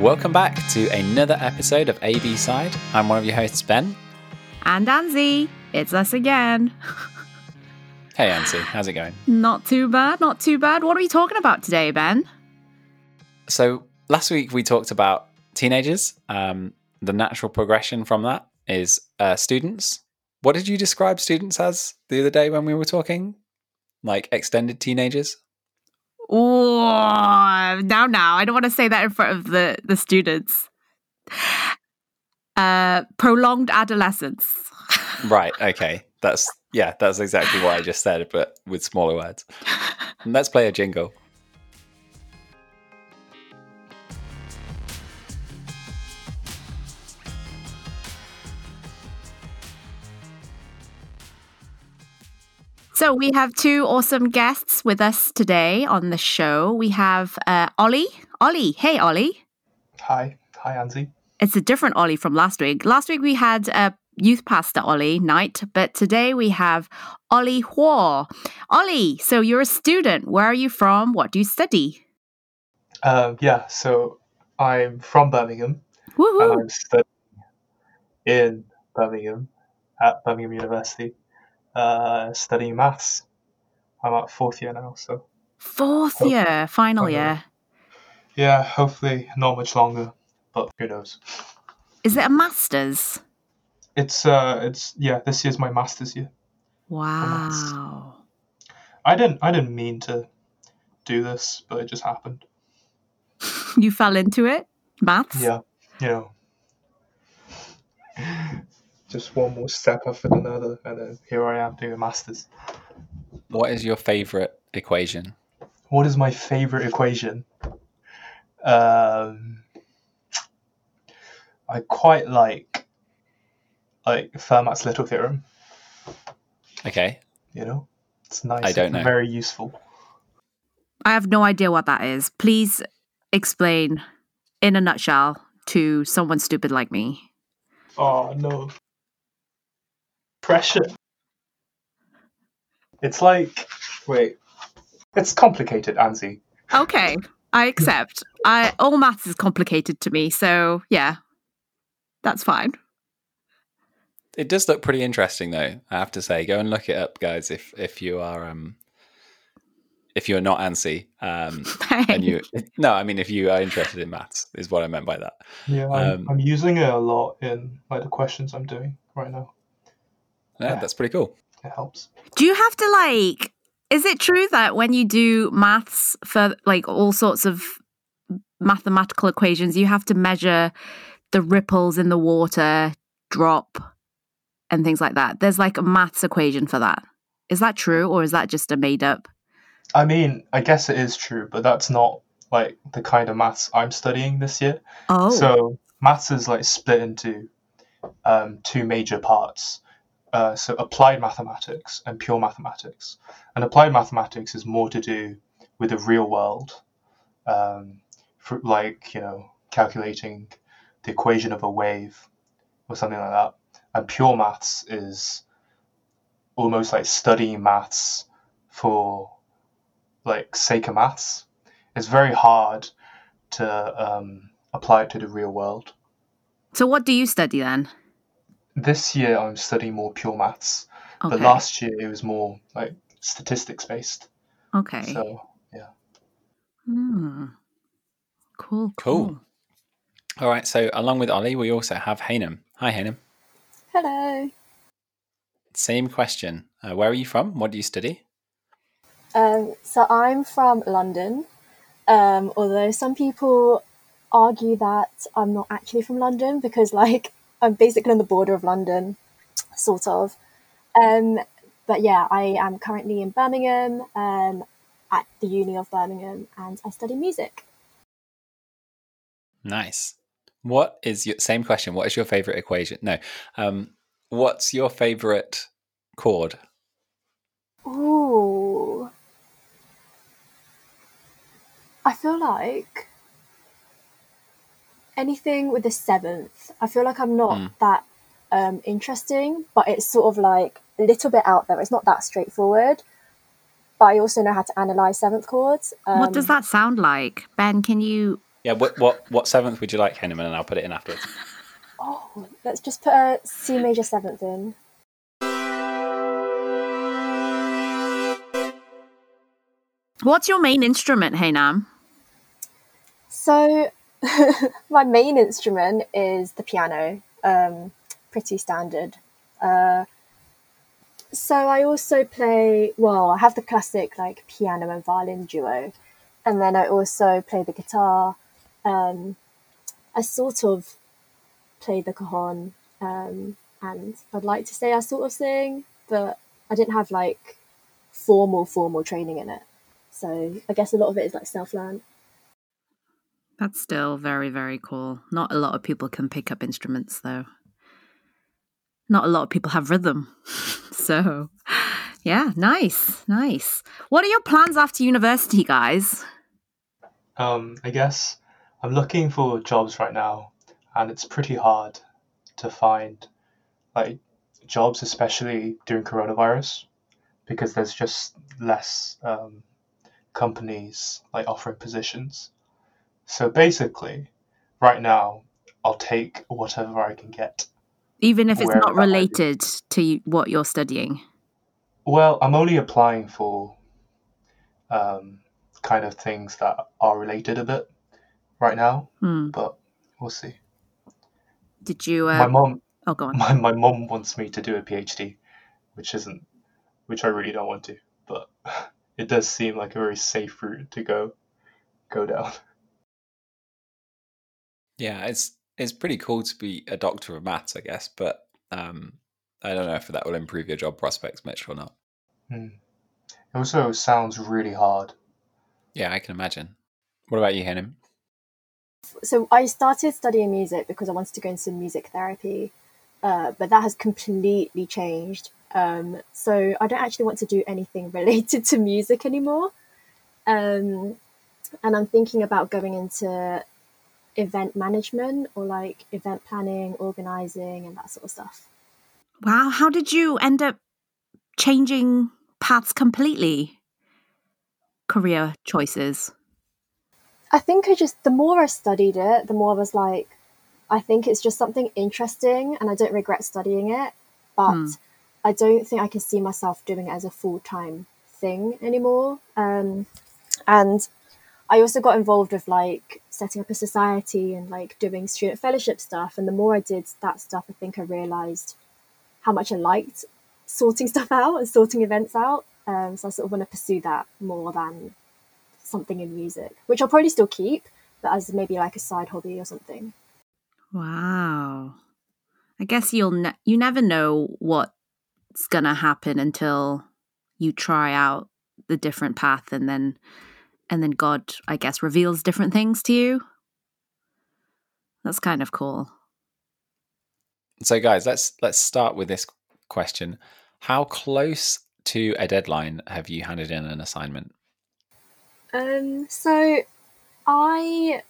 Welcome back to another episode of AB Side. I'm one of your hosts, Ben. And Anzi, it's us again. Hey, Ansi, how's it going? Not too bad, not too bad. What are we talking about today, Ben? So, last week we talked about teenagers. Um, the natural progression from that is uh, students. What did you describe students as the other day when we were talking? Like extended teenagers? Oh, now, now. I don't want to say that in front of the, the students. Uh, prolonged adolescence. right. Okay. That's, yeah, that's exactly what I just said, but with smaller words. Let's play a jingle. So we have two awesome guests with us today on the show. We have uh, Ollie. Ollie, hey Ollie. Hi, hi Anzi. It's a different Ollie from last week. Last week we had a youth pastor Ollie Knight, but today we have Ollie Huo. Ollie, so you're a student. Where are you from? What do you study? Um, yeah, so I'm from Birmingham Woohoo! and I'm studying in Birmingham at Birmingham University, uh, studying maths. I'm at fourth year now, so Fourth year, final Final year. yeah, hopefully not much longer, but who knows? Is it a master's? It's uh, it's yeah, this year's my master's year. Wow. I didn't I didn't mean to do this, but it just happened. You fell into it? Maths? Yeah, you know, just one more step after another, and then here I am doing a master's. What is your favorite equation? What is my favorite equation? Um, I quite like like Fermat's little theorem. Okay. You know, it's nice. I don't and know. Very useful. I have no idea what that is. Please explain in a nutshell to someone stupid like me. Oh no, pressure. It's like wait, it's complicated, Anzi. Okay, I accept. I all maths is complicated to me, so yeah. That's fine. It does look pretty interesting, though. I have to say, go and look it up, guys. If if you are um, if you're not ANSI, um, and you no, I mean if you are interested in maths, is what I meant by that. Yeah, I'm, Um, I'm using it a lot in like the questions I'm doing right now. Yeah, Yeah. that's pretty cool. It helps. Do you have to like is it true that when you do maths for like all sorts of mathematical equations, you have to measure the ripples in the water drop and things like that? There's like a maths equation for that. Is that true or is that just a made up? I mean, I guess it is true, but that's not like the kind of maths I'm studying this year. Oh. So maths is like split into um, two major parts. Uh, so applied mathematics and pure mathematics. And applied mathematics is more to do with the real world, um, for, like you know calculating the equation of a wave or something like that. And pure maths is almost like studying maths for like sake of maths. It's very hard to um, apply it to the real world. so what do you study then? This year I'm studying more pure maths, Okay. but last year it was more like statistics based. okay. So yeah. Hmm. Cool, Cool. cool. All right. So along with Ollie, we also have Hainam. Hi, Hainam. Hello. Same question. Uh, where are you from? What do you study? Um, so I'm from London, um, although some people argue that I'm not actually from London because, like, I'm basically on the border of London, sort of. Um, but yeah, I am currently in Birmingham um, at the Uni of Birmingham and I study music. Nice. What is your same question? What is your favorite equation? No. Um, what's your favorite chord? Ooh. I feel like anything with the seventh. I feel like I'm not Mm. that um, interesting, but it's sort of like a little bit out there. It's not that straightforward. But I also know how to analyze seventh chords. Um, what does that sound like? Ben, can you Yeah, what what what seventh would you like, Henneman, and I'll put it in afterwards. Oh, let's just put a C major seventh in. What's your main instrument, Hainam? So, my main instrument is the piano. Um, pretty standard. Uh, so I also play. Well, I have the classic like piano and violin duo, and then I also play the guitar. Um, I sort of play the cajon, um, and I'd like to say I sort of sing, but I didn't have like formal formal training in it. So I guess a lot of it is like self learned. That's still very, very cool. Not a lot of people can pick up instruments, though. Not a lot of people have rhythm. so, yeah, nice, nice. What are your plans after university, guys? Um, I guess I'm looking for jobs right now, and it's pretty hard to find like jobs, especially during coronavirus, because there's just less um, companies like offering positions. So basically, right now, I'll take whatever I can get. Even if it's not that might be. related to what you're studying. Well, I'm only applying for um, kind of things that are related a bit right now, Hmm. but we'll see. Did you? My Uh, mom, oh, go on. my my mom wants me to do a PhD, which isn't, which I really don't want to, but it does seem like a very safe route to go, go down. Yeah, it's it's pretty cool to be a doctor of maths, I guess, but um, I don't know if that will improve your job prospects much or not. Hmm. It also sounds really hard. Yeah, I can imagine. What about you, Henning? so I started studying music because I wanted to go into music therapy, uh, but that has completely changed. Um, so I don't actually want to do anything related to music anymore. Um, and I'm thinking about going into event management or like event planning, organizing, and that sort of stuff. Wow, how did you end up changing paths completely? Career choices. I think I just, the more I studied it, the more I was like, I think it's just something interesting and I don't regret studying it, but Hmm. I don't think I can see myself doing it as a full time thing anymore. Um, and I also got involved with like setting up a society and like doing student fellowship stuff. And the more I did that stuff, I think I realized how much I liked sorting stuff out and sorting events out. Um, so I sort of want to pursue that more than something in music, which I'll probably still keep, but as maybe like a side hobby or something. Wow. I guess you'll ne- you never know what's gonna happen until you try out the different path, and then and then God, I guess, reveals different things to you. That's kind of cool. So, guys, let's let's start with this question: How close to a deadline have you handed in an assignment? Um, so I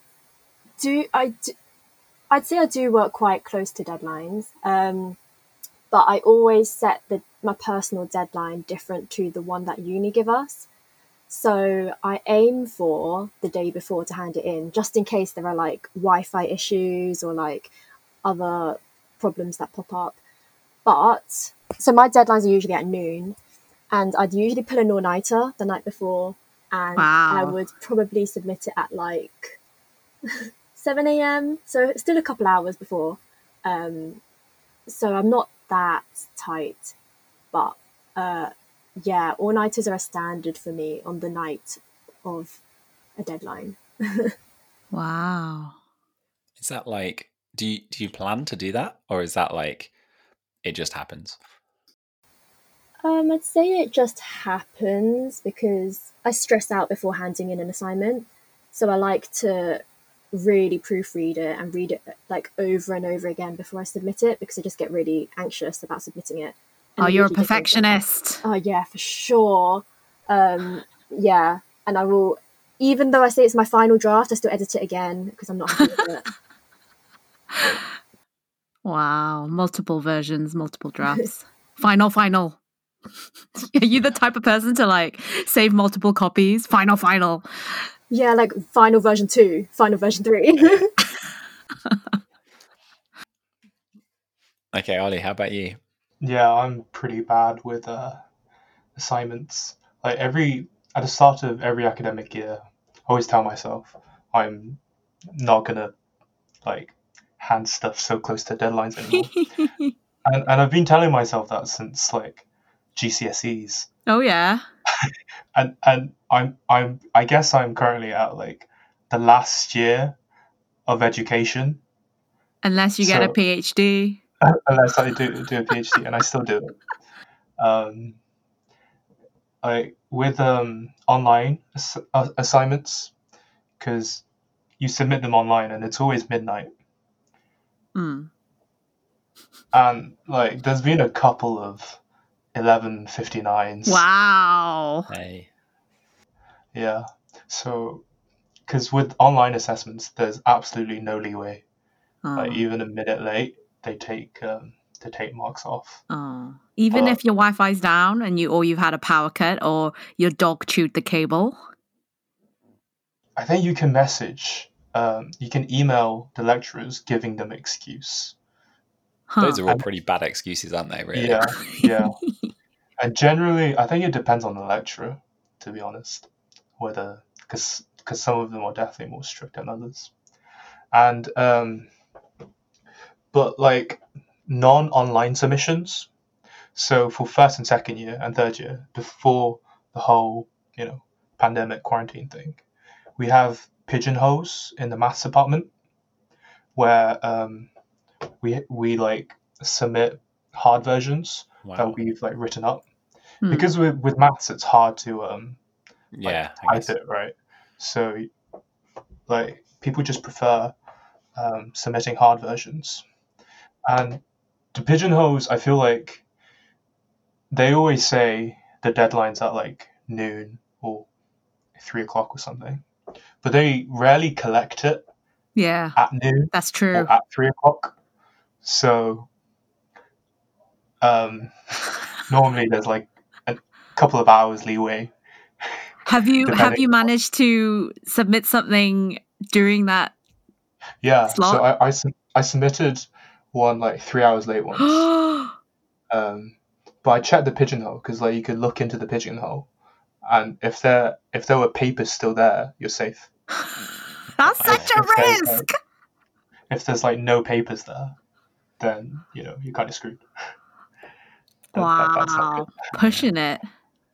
do, I do, I'd say I do work quite close to deadlines. Um, but I always set the my personal deadline different to the one that uni give us. So I aim for the day before to hand it in, just in case there are like Wi-Fi issues or like other problems that pop up. But so my deadlines are usually at noon, and I'd usually pull an all-nighter the night before, and I would probably submit it at like 7 a.m. So it's still a couple hours before. Um, so I'm not that tight, but uh, yeah, all nighters are a standard for me on the night of a deadline. Wow. Is that like do you do you plan to do that, or is that like it just happens? Um, I'd say it just happens because I stress out before handing in an assignment. So I like to really proofread it and read it like over and over again before I submit it because I just get really anxious about submitting it. And Oh, you're a usually just ends up- perfectionist. Oh yeah, for sure. Um, yeah, and I will, even though I say it's my final draft, I still edit it again because I'm not happy with it. Wow. Multiple versions, multiple drafts. final, final. Are you the type of person to like save multiple copies? Final, final. Yeah, like final version two, final version three. Okay, Ollie, how about you? Yeah, I'm pretty bad with uh, assignments. Like every at the start of every academic year, I always tell myself I'm not gonna like hand stuff so close to deadlines anymore. and, and I've been telling myself that since like GCSEs. oh yeah. And and I'm I'm I guess I'm currently at like the last year of education. Unless you get a PhD. Unless I do do a PhD, and I still do it. Um, like with um online ass- uh, assignments, because you submit them online, and it's always midnight. Mm. And like, there's been a couple of eleven fifty nines. Wow. Hey. Yeah. So, because with online assessments, there's absolutely no leeway. Oh. Like even a minute late, they take um, they take marks off. Oh. Even But- if your Wi-Fi's down and you or you've had a power cut or your dog chewed the cable. I think you can message, um, you can email the lecturers giving them excuse. Huh. Those are all pretty bad excuses, aren't they, really? Yeah, yeah. and generally, I think it depends on the lecturer, to be honest, whether because because some of them are definitely more strict than others, and um, but like non-online submissions. So for first and second year and third year, before the whole you know pandemic quarantine thing, we have pigeonholes in the maths department where um, we we like submit hard versions Wow. that we've like written up Hmm. because with with maths it's hard to um yeah, type it right so like people just prefer um, submitting hard versions and the pigeonholes i feel like they always say the deadline's at like noon or three o'clock or something but they rarely collect it yeah, at noon that's true. or at three o'clock. So um, normally there's like a couple of hours leeway. Have you have you managed to submit something during that? Yeah, Slot? so I, I, I submitted one like three hours late once. um, but I checked the pigeonhole because like you could look into the pigeonhole, and if there if there were papers still there, you're safe. That's such a If there's, risk. like- if there's like no papers there, then you know you're kind of screwed. That- that- that's not Wow, good. pushing it.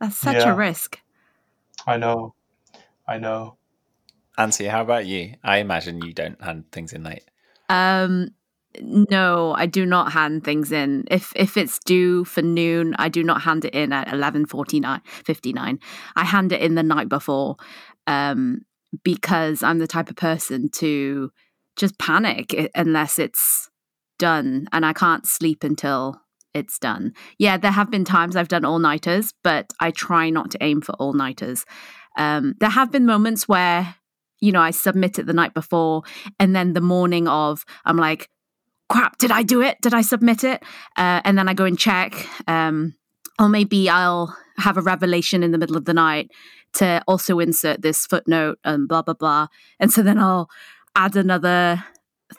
That's such Yeah. a risk. I know, I know. Ansi, how about you? I imagine you don't hand things in late. Um, no, I do not hand things in. If if it's due for noon, I do not hand it in at eleven forty nine fifty nine. I hand it in the night before, um, because I'm the type of person to just panic unless it's done, and I can't sleep until it's done. Yeah, there have been times I've done all nighters, but I try not to aim for all nighters. Um, there have been moments where you know I submit it the night before and then the morning of i'm like crap did i do it? Did i submit it? Uh, and then i go and check um, or maybe i'll have a revelation in the middle of the night to also insert this footnote and blah blah blah. And so then i'll add another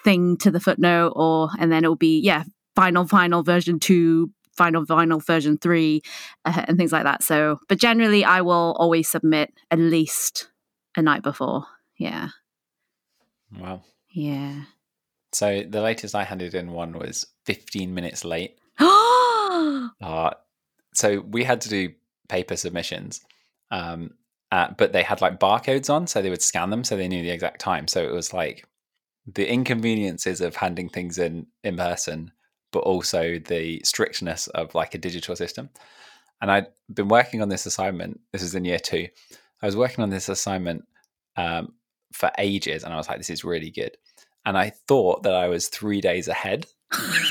thing to the footnote or and then it'll be yeah final final version two final final version three uh, and things like that. So but generally i will always submit at least a night before. Yeah. Wow. yeah So the latest I handed in one was 15 minutes late. oh Uh, so we had to do paper submissions, um, uh, but they had like barcodes on, so they would scan them, so they knew the exact time. So it was like the inconveniences of handing things in in person, but also the strictness of like a digital system. And I'd been working on this assignment. This is in year two. I was working on this assignment um, for ages, and I was like, "This is really good." And I thought that I was three days ahead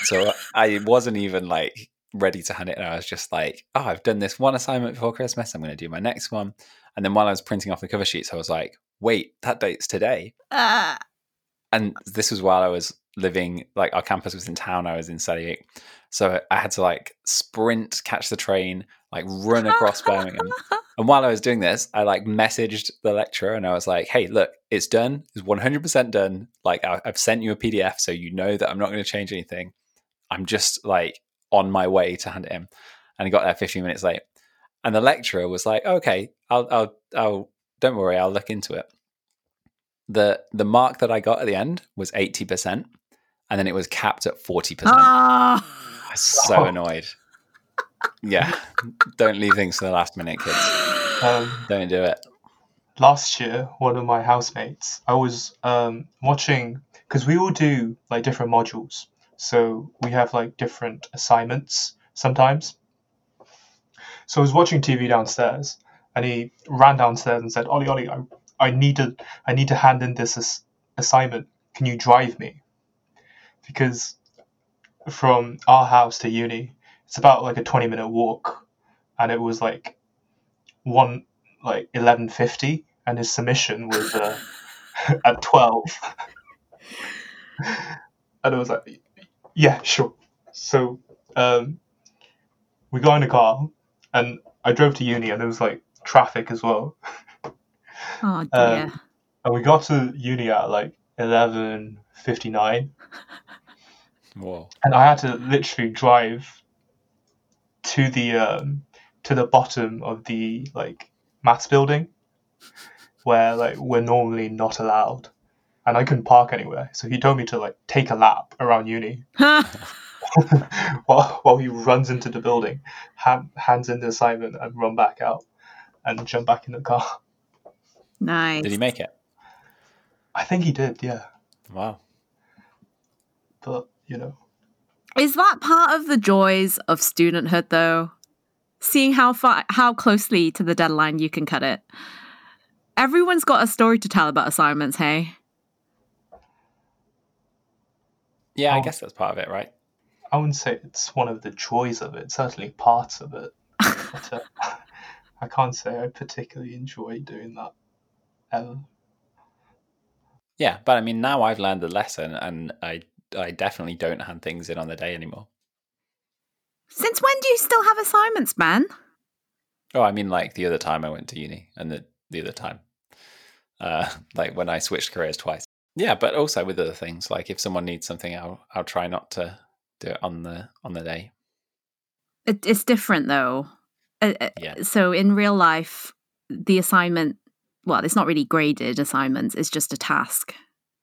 so I wasn't even like ready to hand it. in. I was just like, oh, I've done this one assignment before Christmas. I'm going to do my next one. And then while I was printing off the cover sheets, I was like, wait, that date's today. uh, And this was while I was living, like our campus was in town. I was in Selly. So I had to like sprint, catch the train, like run across Birmingham. And while I was doing this, I like messaged the lecturer and I was like, "Hey, look, it's done. It's one hundred percent done. Like I, I've sent you a PDF, so you know that I'm not going to change anything. I'm just like on my way to hand it in." And he got there fifteen minutes late. And the lecturer was like, "Okay, I'll, I'll, I'll. Don't worry, I'll look into it." the The mark that I got at the end was eighty percent, and then it was capped at forty percent. Ah. I was so annoyed. Yeah, don't leave things to the last minute, kids. Um, Don't do it. last year, one of my housemates, I was um, watching because we all do like different modules, so we have like different assignments sometimes. So I was watching TV downstairs, and he ran downstairs and said, "Ollie, Ollie, I, I need to, I need to hand in this ass- assignment. Can you drive me? Because from our house to uni, it's about like a twenty-minute walk, and it was like one like eleven fifty, and his submission was uh, at twelve. and I was like, "Yeah, sure." So um, we got in a car, and I drove to uni, and there was like traffic as well. Oh dear. Um, and we got to uni at like eleven fifty nine, Whoa. and I had to literally drive to the um, to the bottom of the like maths building where like we're normally not allowed and I couldn't park anywhere so he told me to like take a lap around uni while, while he runs into the building hand, hands in the assignment and run back out and jump back in the car nice. Did he make it? I think he did yeah Wow. but you know Is that part of the joys of studenthood, though? Seeing how far, how closely to the deadline you can cut it. Everyone's got a story to tell about assignments. Hey, Yeah, I Oh. guess that's part of it, right? I wouldn't say it's one of the joys of it certainly parts of it but uh, I can't say I particularly enjoy doing that ever Yeah, but I mean, now I've learned the lesson, and I I definitely don't hand things in on the day anymore. since when do you still have assignments, man? Oh, I mean, like the other time I went to uni, and the the other time, uh, like when I switched careers twice. Yeah, but also with other things, like if someone needs something, I'll I'll try not to do it on the on the day. It, it's different though. Uh, uh, Yeah. So in real life, the assignment, well, it's not really graded assignments. It's just a task,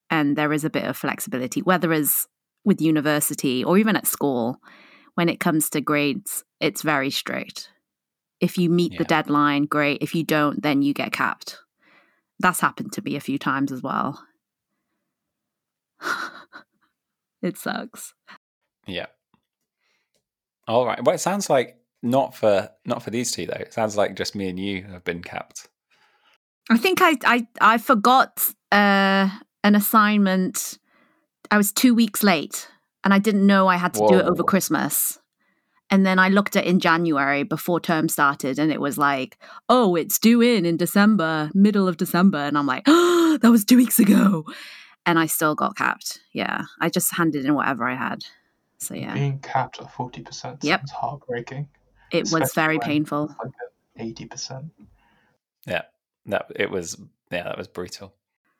and there is a bit of flexibility. whether Whereas with university or even at school, when it comes to grades, it's very strict. If you meet the deadline, great. If you don't, then you get capped. That's happened to me a few times as well. it sucks. Yeah. All right. Well, it sounds like not for not for these two though. It sounds like just me and you have been capped. I think I I I forgot uh, an assignment. I was two weeks late, and I didn't know I had to do it over Christmas. And then I looked at it in January before term started, and it was like, "Oh, it's due in in December, middle of December," and I'm like, "Oh, that was two weeks ago," and I still got capped. Yeah, I just handed in whatever I had. So yeah, Being capped at forty percent Yep. sounds heartbreaking. it was very painful. Like eighty percent. Yeah. That it was. Yeah, that was brutal.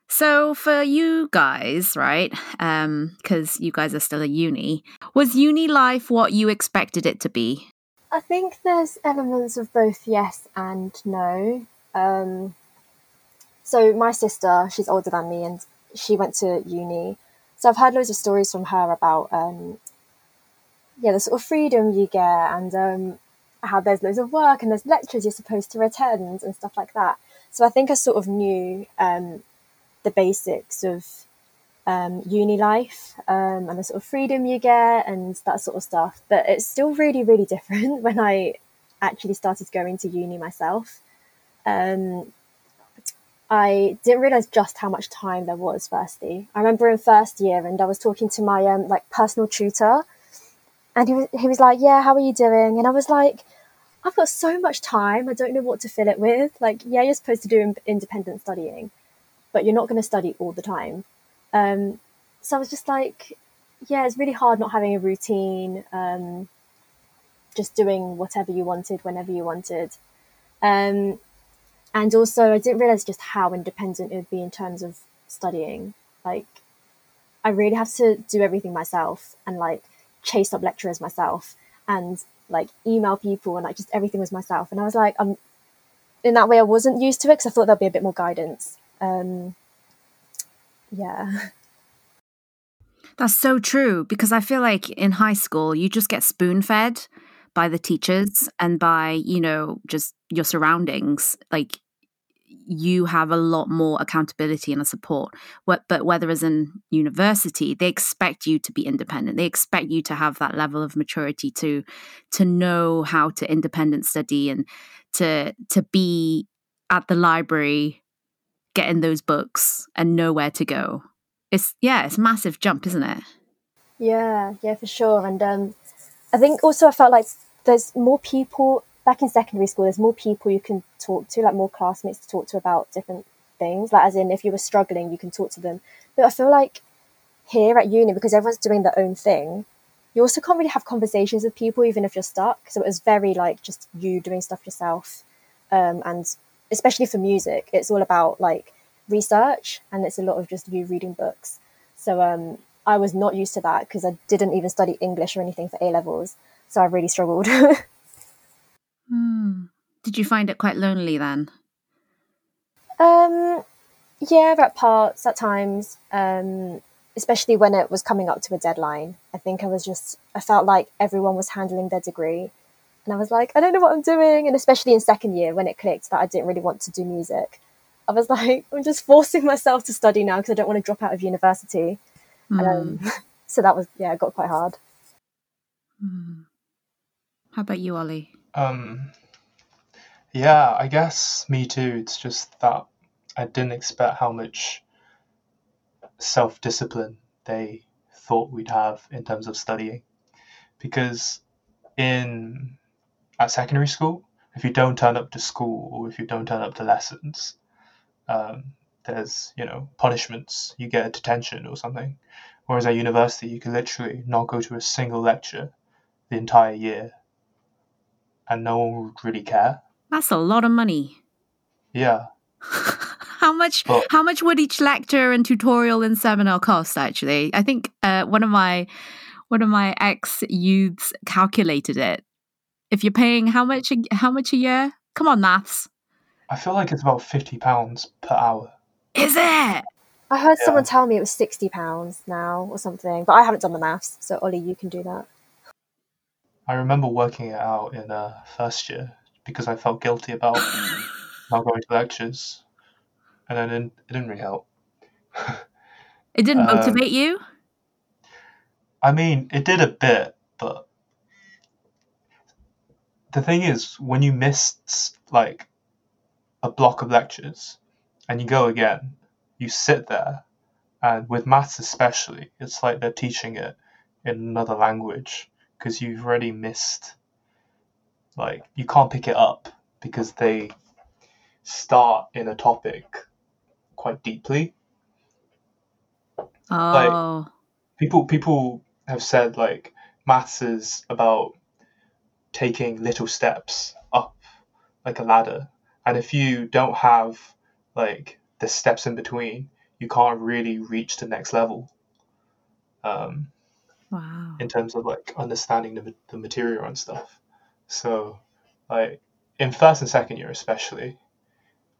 So for you guys, right? Um, because you guys are still at uni, was uni life what you expected it to be? I think there's elements of both yes and no. Um, so my sister, she's older than me, and she went to uni. So I've heard loads of stories from her about um, yeah, the sort of freedom you get, and um, how there's loads of work and there's lectures you're supposed to attend and stuff like that. So I think I sort of knew um, the basics of um, uni life um, and the sort of freedom you get and that sort of stuff. But it's still really, really different when I actually started going to uni myself. Um, I didn't realize just how much time there was. Firstly, I remember in first year, and I was talking to my um, like personal tutor, and he was he was like, "Yeah, how are you doing?" And I was like, "I've got so much time. I don't know what to fill it with. Like, yeah, you're supposed to do in- independent studying, but you're not going to study all the time." Um, so I was just like, "Yeah, it's really hard not having a routine." Um, just doing whatever you wanted whenever you wanted. Um, and also, I didn't realize just how independent it would be in terms of studying. Like, I really have to do everything myself and like chase up lecturers myself and like email people and like just everything was myself. And I was like, I'm in that way, I wasn't used to it because I thought there'd be a bit more guidance. Um, yeah. That's so true because I feel like in high school, you just get spoon fed by the teachers and by, you know, just your surroundings. Like you have a lot more accountability and a support. But whether as in university, they expect you to be independent. They expect you to have that level of maturity to to know how to independent study and to to be at the library getting those books and know where to go. It's yeah, it's a massive jump, isn't it? Yeah, yeah, for sure. And um, I think also I felt like there's more people back in secondary school. There's more people you can talk to, like more classmates to talk to about different things. Like as in, if you were struggling, you can talk to them. But I feel like here at uni, because everyone's doing their own thing, you also can't really have conversations with people, even if you're stuck. So it was very like just you doing stuff yourself, um, and especially for music, it's all about like research and it's a lot of just you reading books. So um, I was not used to that because I didn't even study English or anything for A levels. So I really struggled. hmm. Did you find it quite lonely then? Um, yeah, at parts, at times, um, especially when it was coming up to a deadline. I think I was just, I felt like everyone was handling their degree. And I was like, I don't know what I'm doing. And especially in second year when it clicked that I didn't really want to do music. I was like, I'm just forcing myself to study now because I don't want to drop out of university. Mm. Um, so that was, yeah, it got quite hard. Mm. How about you, Ollie? Um, yeah, I guess me too. It's just that I didn't expect how much self discipline they thought we'd have in terms of studying. Because in at secondary school, if you don't turn up to school or if you don't turn up to lessons, um, there's you know punishments. You get a detention or something. Whereas at university, you can literally not go to a single lecture the entire year, and no one would really care. That's a lot of money. Yeah. how much? But, how much would each lecture and tutorial and seminar cost? Actually, I think uh, one of my one of my ex youths calculated it. If you're paying how much? How much a year? Come on, maths. I feel like it's about fifty pounds per hour. Is it? I heard yeah. someone tell me it was sixty pounds now or something, but I haven't done the maths. So Ollie, you can do that. I remember working it out in uh, first year because I felt guilty about not going to lectures, and then it didn't really help. it didn't um, motivate you. I mean, it did a bit, but the thing is, when you miss like a block of lectures and you go again, you sit there, and with maths especially, it's like they're teaching it in another language because you've already missed, like, you can't pick it up because they start in a topic quite deeply. Oh. Like, people people have said like maths is about taking little steps up like a ladder. And if you don't have like the steps in between you can't really reach the next level. Um, wow. in terms of like understanding the, the material and stuff. So like in first and second year especially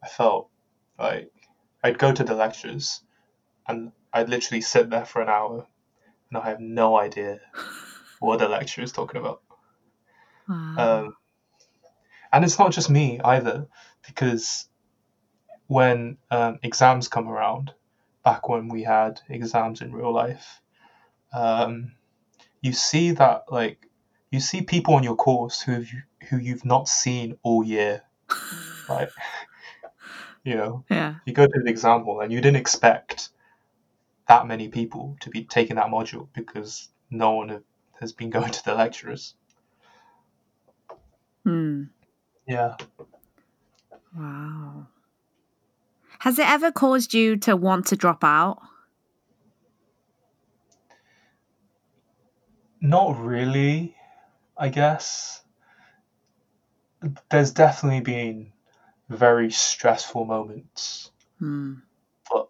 i felt like i'd go to the lectures and i'd literally sit there for an hour and i have no idea what the lecturer is talking about wow. um, and it's not just me either because when um, exams come around, back when we had exams in real life, um, you see that like you see people on your course who who you've not seen all year, like you know, yeah. You go to the example and you didn't expect that many people to be taking that module because no one has been going to the lecturers. Hmm. Yeah. Wow. Has it ever caused you to want to drop out? Not really, I guess. there's definitely been very stressful moments, Hmm. but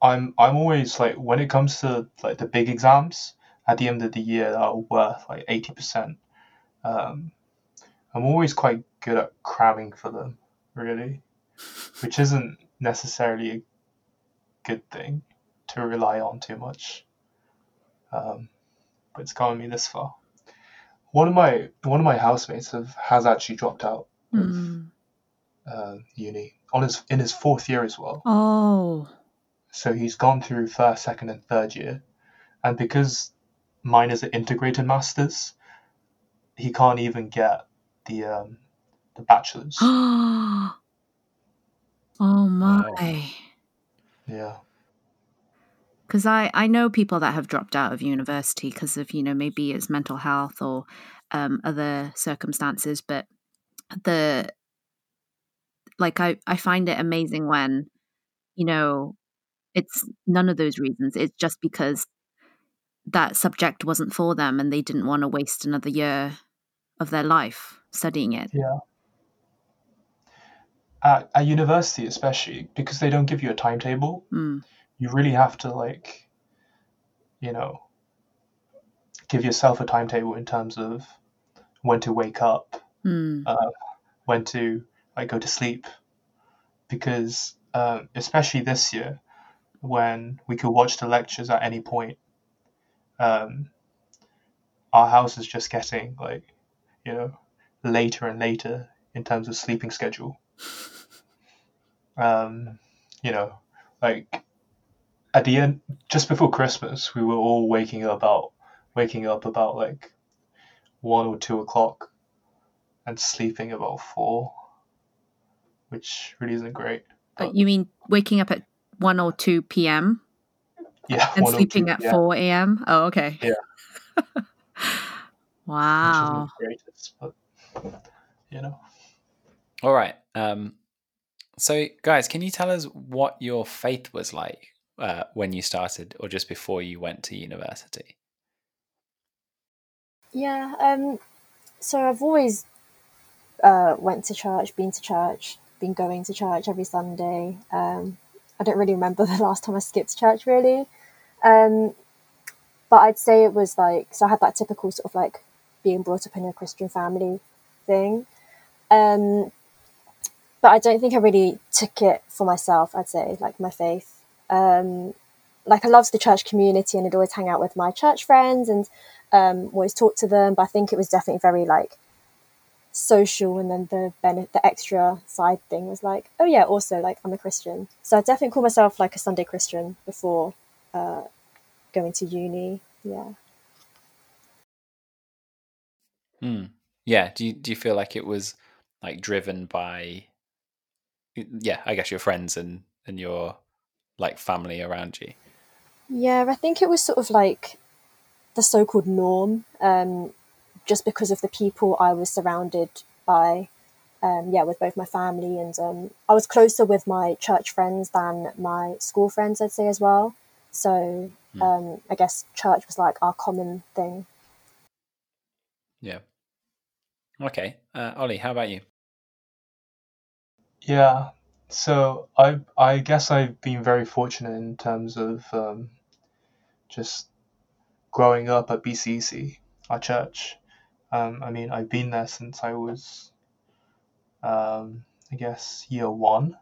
I'm I'm always like when it comes to like the big exams at the end of the year that are worth like eighty percent. Um, I'm always quite good at cramming for them, really, which isn't necessarily a good thing to rely on too much. Um, but it's gotten me this far. One of my one of my housemates have, has actually dropped out of Hmm. uh, uni on his in his fourth year as well. Oh. So he's gone through first, second, and third year, and because mine is an integrated masters, he can't even get the um, the bachelor's. oh my. yeah, Because I, I know people that have dropped out of university because of, you know, maybe it's mental health or um, other circumstances. But the, like, I, I find it amazing when, you know, it's none of those reasons. It's just because that subject wasn't for them and they didn't want to waste another year of their life studying it. yeah. At, at university, especially because they don't give you a timetable, Mm. you really have to like, you know, give yourself a timetable in terms of when to wake up, Mm. uh, when to like go to sleep, because um, especially this year, when we could watch the lectures at any point, um, our house is just getting like, you know, later and later in terms of sleeping schedule. Um, you know, like at the end, just before Christmas, we were all waking up about waking up about like one or two o'clock and sleeping about four, which really isn't great. Uh, you mean waking up at 1 or 2 p.m. Yeah, and sleeping two, at yeah, 4 a.m.? Oh, okay. Yeah. which wow. isn't the greatest, but you know. All right. Um, so, guys, can you tell us what your faith was like uh, when you started, or just before you went to university? Yeah, um, so I've always uh, went to church, been to church, been going to church every Sunday. Um, I don't really remember the last time I skipped church, really. Um, but I'd say it was like, so I had that typical sort of like being brought up in a Christian family thing. Um, but I don't think I really took it for myself, I'd say, like my faith. Um, like I loved the church community and I'd always hang out with my church friends and um, always talk to them. But I think it was definitely very like social, and then the bene- the extra side thing was like, oh yeah, also like I'm a Christian, so I definitely call myself like a Sunday Christian before uh, going to uni. Yeah, Hmm. Yeah. Do you do you feel like it was like driven by, yeah, I guess your friends and and your like family around you? yeah. I think it was sort of like the so-called norm, um, just because of the people I was surrounded by. Um, yeah, with both my family and um, I was closer with my church friends than my school friends, I'd say as well. So Hmm. um, I guess church was like our common thing. Yeah. Okay. Uh, Ollie, how about you? Yeah, so I I guess I've been very fortunate in terms of um, just growing up at BCC, our church. Um, I mean, I've been there since I was, um, I guess, year one,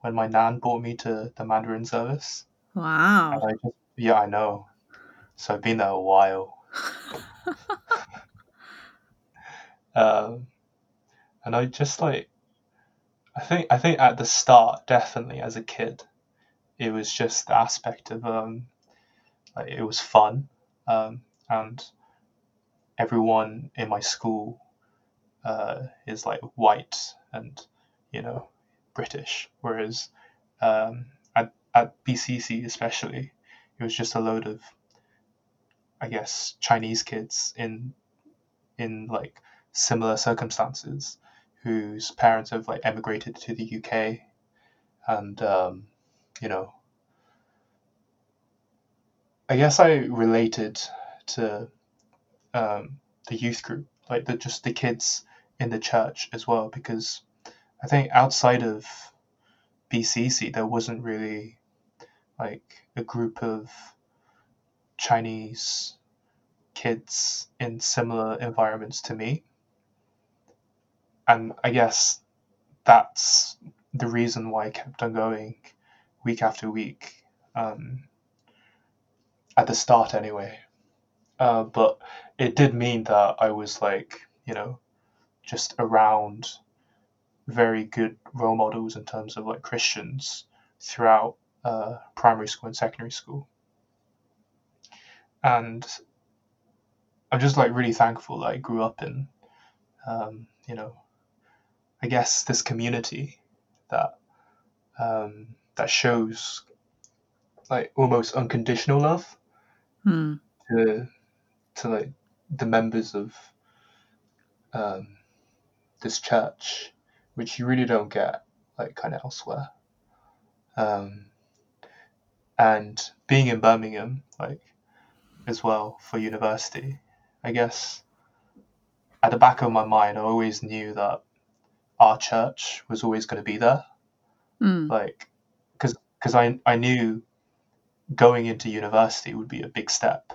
when my nan brought me to the Mandarin service. Wow. I just, yeah, I know. So I've been there a while. Um, and I just like, I think I think at the start, definitely as a kid, it was just the aspect of um, like it was fun, um, and everyone in my school uh, is like white and you know British, whereas um, at at BCC especially, it was just a load of I guess Chinese kids in in like similar circumstances whose parents have like emigrated to the UK and um, you know I guess I related to um, the youth group like the just the kids in the church as well because I think outside of BCC there wasn't really like a group of Chinese kids in similar environments to me. And I guess that's the reason why I kept on going week after week. Um, at the start, anyway. Uh, but it did mean that I was like, you know, just around very good role models in terms of like Christians throughout uh, primary school and secondary school. And I'm just like really thankful that I grew up in, um, you know, I guess this community that um, that shows like almost unconditional love Hmm. to to like the members of um, this church, which you really don't get like kind of elsewhere. Um, and being in Birmingham, like as well for university, I guess at the back of my mind, I always knew that our church was always going to be there, Hmm. like because because I I knew going into university would be a big step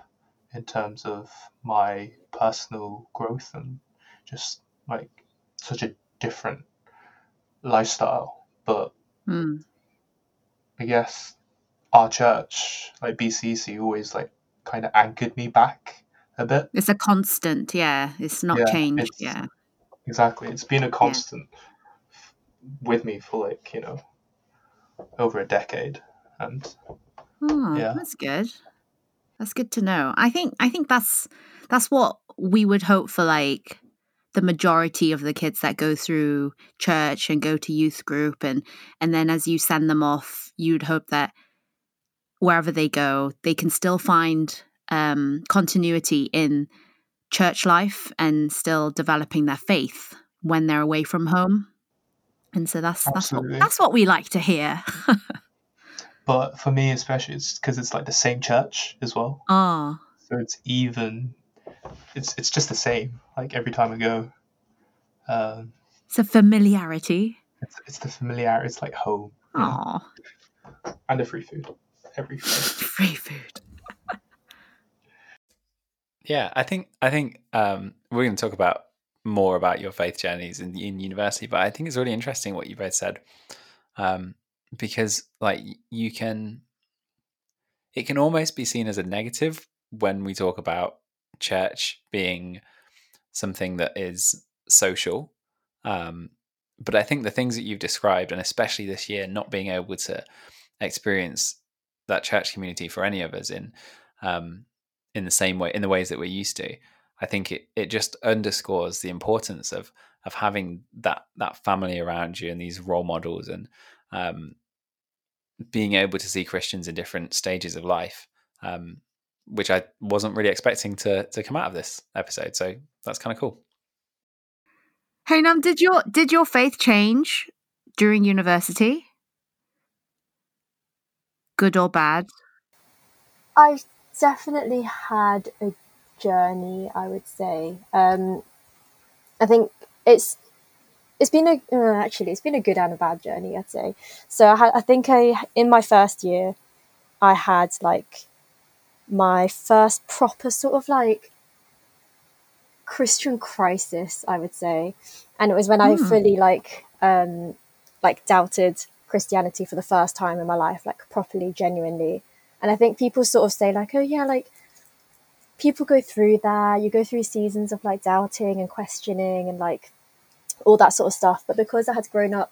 in terms of my personal growth and just like such a different lifestyle. But Hmm. I guess our church, like BCC, always like kind of anchored me back a bit. It's a constant, yeah. It's not Yeah, changed, it's- yeah. Exactly, it's been a constant f- with me for like you know over a decade, and Oh, Yeah. that's good. That's good to know. I think I think that's that's what we would hope for like the majority of the kids that go through church and go to youth group and and then as you send them off, you'd hope that wherever they go, they can still find um, continuity in church life and still developing their faith when they're away from home. And so that's that's what that's what we like to hear. but for me especially, it's because it's like the same church as well. oh, so it's even it's it's just the same like every time i go um it's a familiarity. it's, it's the familiarity it's like home Oh, and the free food every free food. Yeah, I think I think um, we're going to talk about more about your faith journeys in in university, but I think it's really interesting what you both said um, because like you can, it can almost be seen as a negative when we talk about church being something that is social. Um, but I think the things that you've described, and especially this year, not being able to experience that church community for any of us in um, in the same way in the ways that we're used to i think it, it just underscores the importance of of having that that family around you and these role models and um, being able to see christians in different stages of life um, which i wasn't really expecting to to come out of this episode so that's kind of cool Hainam, did your did your faith change during university? Good or bad? I definitely had a journey. I would say. Um, I think it's it's been a uh, actually it's been a good and a bad journey. I'd say. So I had I think I in my first year, I had like my first proper sort of like Christian crisis. I would say, and it was when I Hmm. fully like um like doubted Christianity for the first time in my life, like properly, genuinely. And I think people sort of say like, oh yeah, like people go through that. You go through seasons of like doubting and questioning and like all that sort of stuff. But because I had grown up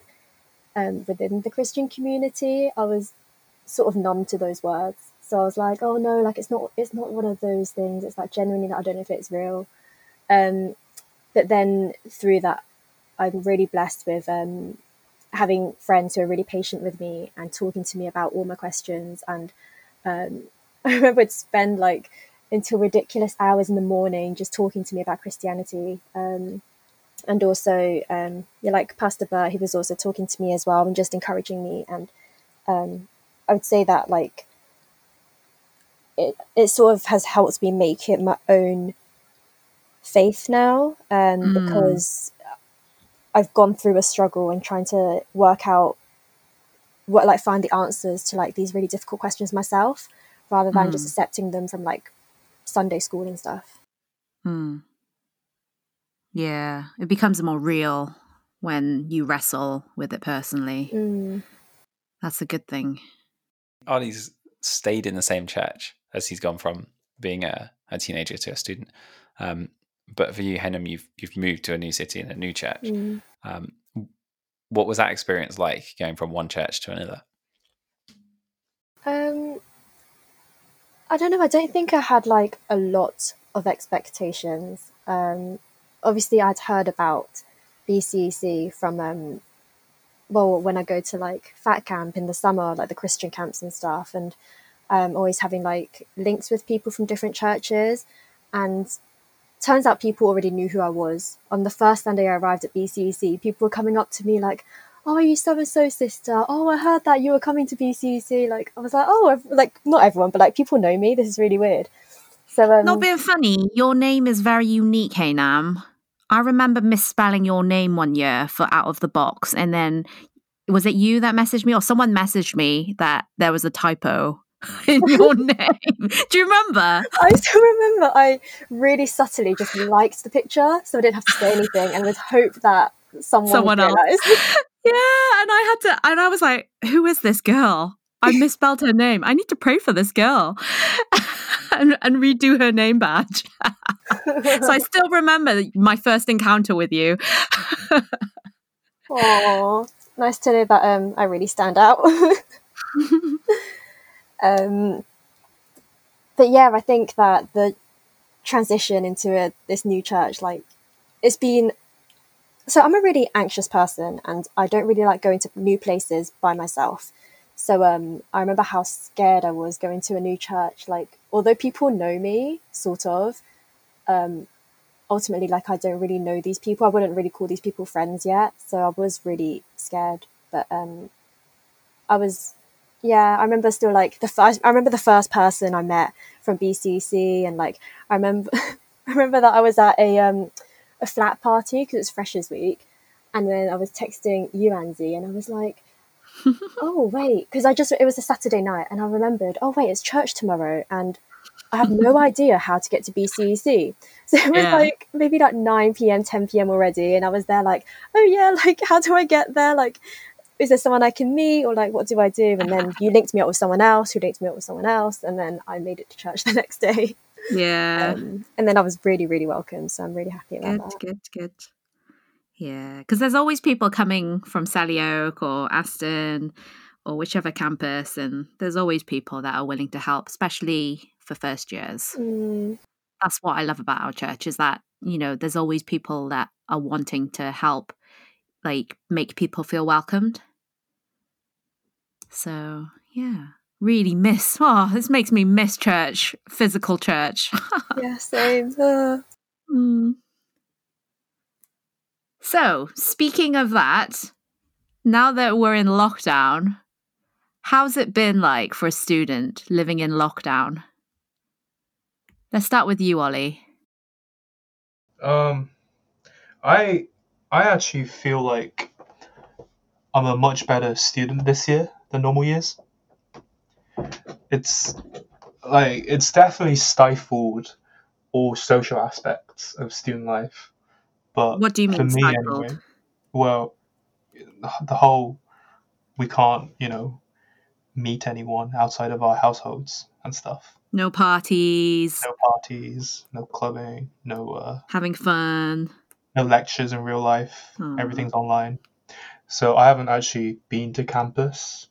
um, within the Christian community, I was sort of numb to those words. So I was like, oh no, like it's not, it's not one of those things. It's like genuinely, that I don't know if it's real. Um, but then through that, I'm really blessed with um, having friends who are really patient with me and talking to me about all my questions. And um, I remember I'd spend like until ridiculous hours in the morning just talking to me about Christianity. Um, and also, um, yeah, like Pastor Bert, he was also talking to me as well and just encouraging me. And um, I would say that like it, it sort of has helped me make it my own faith now um, Mm. because I've gone through a struggle and trying to work out what like find the answers to like these really difficult questions myself rather than just Mm. accepting them from like Sunday school and stuff. Hmm. Yeah, it becomes more real when you wrestle with it personally. Mm. That's a good thing. Ollie's stayed in the same church as he's gone from being a, a teenager to a student. Um, but for you, Hainam, you've you've moved to a new city and a new church. Mm. Um, what was that experience like going from one church to another? Um, I don't know. I don't think I had like a lot of expectations. Um, obviously, I'd heard about BCC from um, well, when I go to like Fat Camp in the summer, like the Christian camps and stuff, and um, always having like links with people from different churches. And turns out people already knew who I was. On the first Sunday I arrived at BCC, people were coming up to me like, "Oh, are you so and so sister? Oh, I heard that you were coming to BCC." Like I was like, "Oh, ev- like not everyone, but like people know me. This is really weird." So um, Not being funny, your name is very unique, Hainam. I remember misspelling your name one year for Out of the Box, and then was it you that messaged me, or someone messaged me that there was a typo in your name? Do you remember? I still remember I really subtly just liked the picture, so I didn't have to say anything, and would hope that someone, Someone else. Yeah, and I had to, and I was like, "Who is this girl? I misspelled her name. I need to pray for this girl." And, and redo her name badge. so I still remember my first encounter with you. Aww, nice to know that um, I really stand out. Um, but yeah, I think that the transition into a, this new church, like, it's been. So I'm a really anxious person, and I don't really like going to new places by myself. So um, I remember how scared I was going to a new church. Like, although people know me, sort of, um, ultimately, like, I don't really know these people. I wouldn't really call these people friends yet. So I was really scared. But um, I was, yeah, I remember still like the first, I remember the first person I met from BCC. And like, I remember, I remember that I was at a, um, a flat party because it's Freshers Week. And then I was texting you, Anzi, and I was like, oh, wait, because I just, it was a Saturday night and I remembered, oh, wait, it's church tomorrow. And I have no idea how to get to BCC. So it was Yeah. like maybe like 9 p.m., 10 p.m. already. And I was there like, oh, yeah, like, how do I get there? Like, is there someone I can meet or like, what do I do? And then you linked me up with someone else who linked me up with someone else. And then I made it to church the next day. Yeah. Um, and then I was really, really welcome. So I'm really happy about Good, that. good, good. good. Yeah, because there's always people coming from Selly Oak or Aston or whichever campus, and there's always people that are willing to help, especially for first years. Mm, That's what I love about our church is that you know there's always people that are wanting to help, like make people feel welcomed. So yeah, really miss. Oh, this makes me miss church, physical church. yeah, same. Uh, Mm. So, speaking of that, now that we're in lockdown, how's it been like for a student living in lockdown? Let's start with you, Ollie. Um, I I actually feel like I'm a much better student this year than normal years. It's like it's definitely stifled all social aspects of student life, but What do you for mean me stifled? anyway, well, the whole we can't you know meet anyone outside of our households and stuff. No parties, No parties, no clubbing, no uh, having fun. no lectures in real life. Aw. Everything's online. So I haven't actually been to campus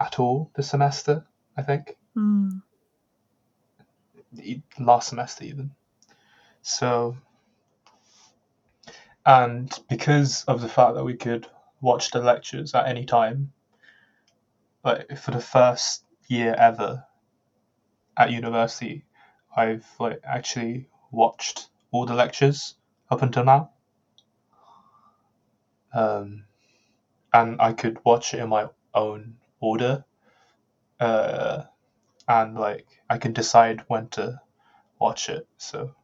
at all this semester, I think. Mm. Last semester, even. So, and because of the fact that we could watch the lectures at any time, like for the first year ever at university, I've like actually watched all the lectures up until now. Um, and I could watch it in my own order. Uh, and like I can decide when to watch it, so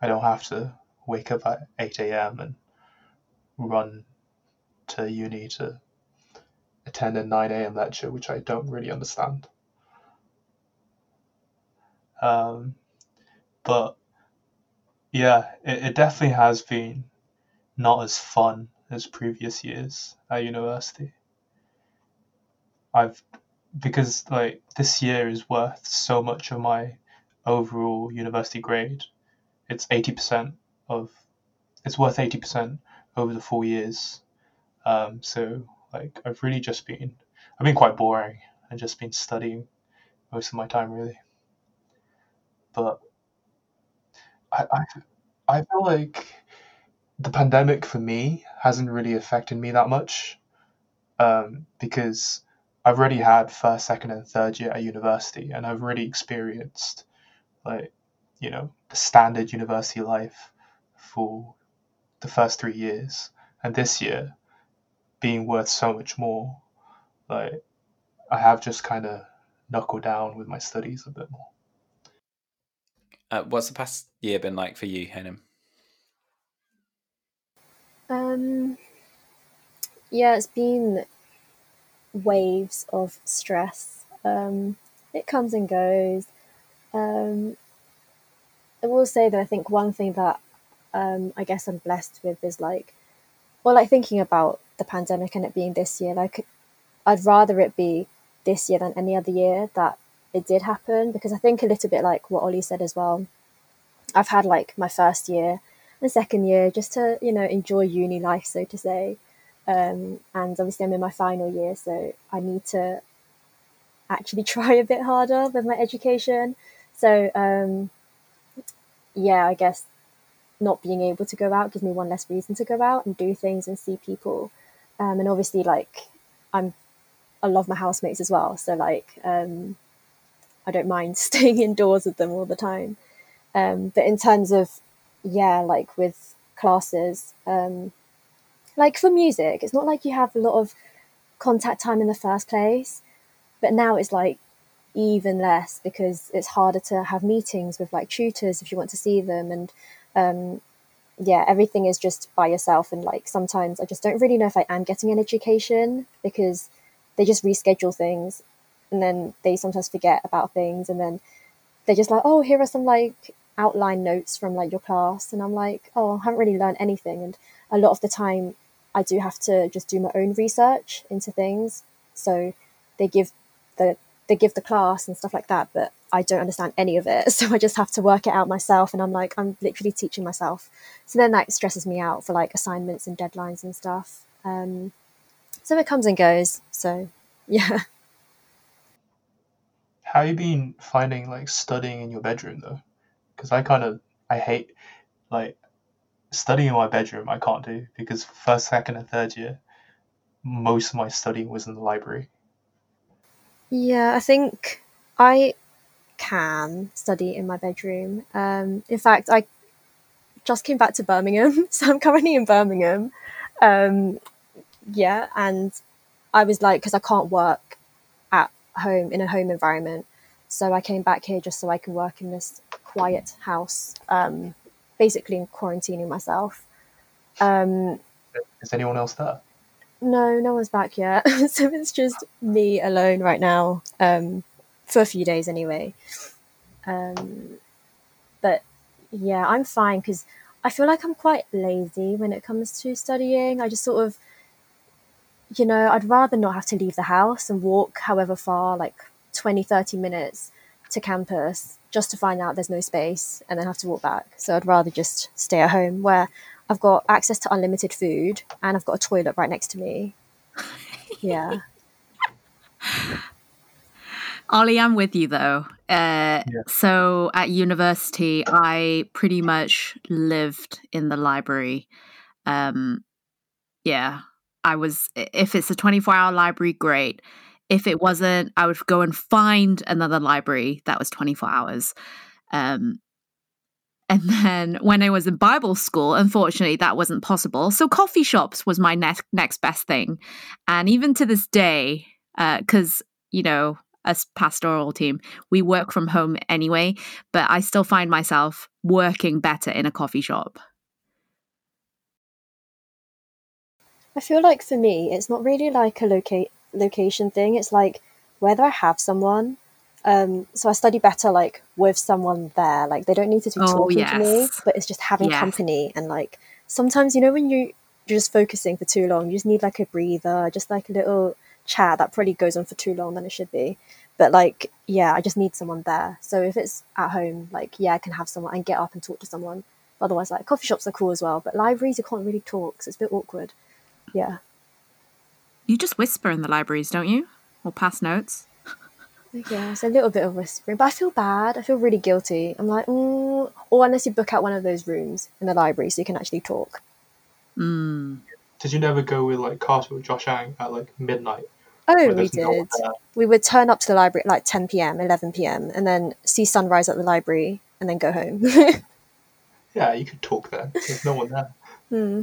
I don't have to wake up at 8 a.m. and run to uni to attend a 9 a.m. lecture, which I don't really understand. Um, but yeah, it, it definitely has been not as fun as previous years at university. I've because like this year is worth so much of my overall university grade. It's eighty percent of it's worth eighty percent over the four years. Um, so like I've really just been I've been quite boring and just been studying most of my time really. But I I, I feel like the pandemic for me hasn't really affected me that much um, because I've already had first, second, and third year at university, and I've already experienced like you know the standard university life for the first three years, and this year being worth so much more, like I have just kind of knuckled down with my studies a bit more. Uh, what's the past year been like for you, Hainam? Um, yeah, it's been waves of stress. Um, it comes and goes. Um, I will say that I think one thing that um, I guess I'm blessed with is like, well, like thinking about the pandemic and it being this year, like I'd rather it be this year than any other year that it did happen because I think a little bit like what Ollie said as well. I've had like my first year and second year just to you know enjoy uni life, so to say. Um, and obviously, I'm in my final year, so I need to actually try a bit harder with my education. So um, yeah, I guess not being able to go out gives me one less reason to go out and do things and see people. Um, and obviously, like I'm, I love my housemates as well. So like, um, I don't mind staying indoors with them all the time. Um, but in terms of, yeah, like with classes, um, like for music, it's not like you have a lot of contact time in the first place, but now it's like even less because it's harder to have meetings with like tutors if you want to see them and um, yeah everything is just by yourself and like sometimes i just don't really know if i am getting an education because they just reschedule things and then they sometimes forget about things and then they're just like oh here are some like outline notes from like your class. And i'm like oh i haven't really learned anything. And a lot of the time i do have to just do my own research into things. So they give the they give the class and stuff like that but i don't understand any of it. So i just have to work it out myself and i'm like i'm literally teaching myself. So then that stresses me out for like assignments and deadlines and stuff. Um, so it comes and goes. So yeah. How you been finding like studying in your bedroom though? Because I kind of I hate like studying in my bedroom. I can't do because first, second, and third year, most of my studying was in the library. yeah i think i can study in my bedroom um, in fact i just came back to birmingham so i'm currently in birmingham um, yeah and i was like because i can't work at home in a home environment so i came back here just so i can work in this quiet house um, basically in quarantining myself. Um, Is anyone else there? no no one's back yet. So it's just me alone right now um, for a few days anyway. Um, but yeah i'm fine because i feel like i'm quite lazy when it comes to studying. I just sort of you know, I'd rather not have to leave the house and walk however far, like 20, 30 minutes to campus just to find out there's no space and then have to walk back. So I'd rather just stay at home where I've got access to unlimited food and I've got a toilet right next to me. Yeah. Ollie, I'm with you though. Uh, Yeah. So at university, I pretty much lived in the library. Um, yeah, I was. If it's a 24 hour library, great. If it wasn't, I would go and find another library that was 24 hours. Um, and then when I was in Bible school, unfortunately, that wasn't possible. So coffee shops was my next next best thing. And even to this day, because you know, as pastoral team, we work from home anyway, but I still find myself working better in a coffee shop. I feel like for me, it's not really like a locate location thing. It's like whether I have someone. Um, so I study better like with someone there. Like they don't need to be Oh, talking to me, but it's just having Yes. company and like sometimes you know when you you're just focusing for too long, you just need like a breather, just like a little chat that probably goes on for too long than it should be. But like, yeah, I just need someone there. So if it's at home, like, yeah, I can have someone and get up and talk to someone. Otherwise, like coffee shops are cool as well, but libraries you can't really talk, so it's a bit awkward. Yeah. You just whisper in the libraries, don't you? Or pass notes? Yeah, it's a little bit of whispering, but I feel bad. I feel really guilty. I'm like, mm, or unless you book out one of those rooms in the library so you can actually talk. Mm. Did you never go with like Carter or Josh Ang at like midnight? Oh, we there's no one did. We would turn up to the library at like 10 p.m., 11 p.m., and then see sunrise at the library and then go home. Yeah, you could talk there. There's no one there. Hmm.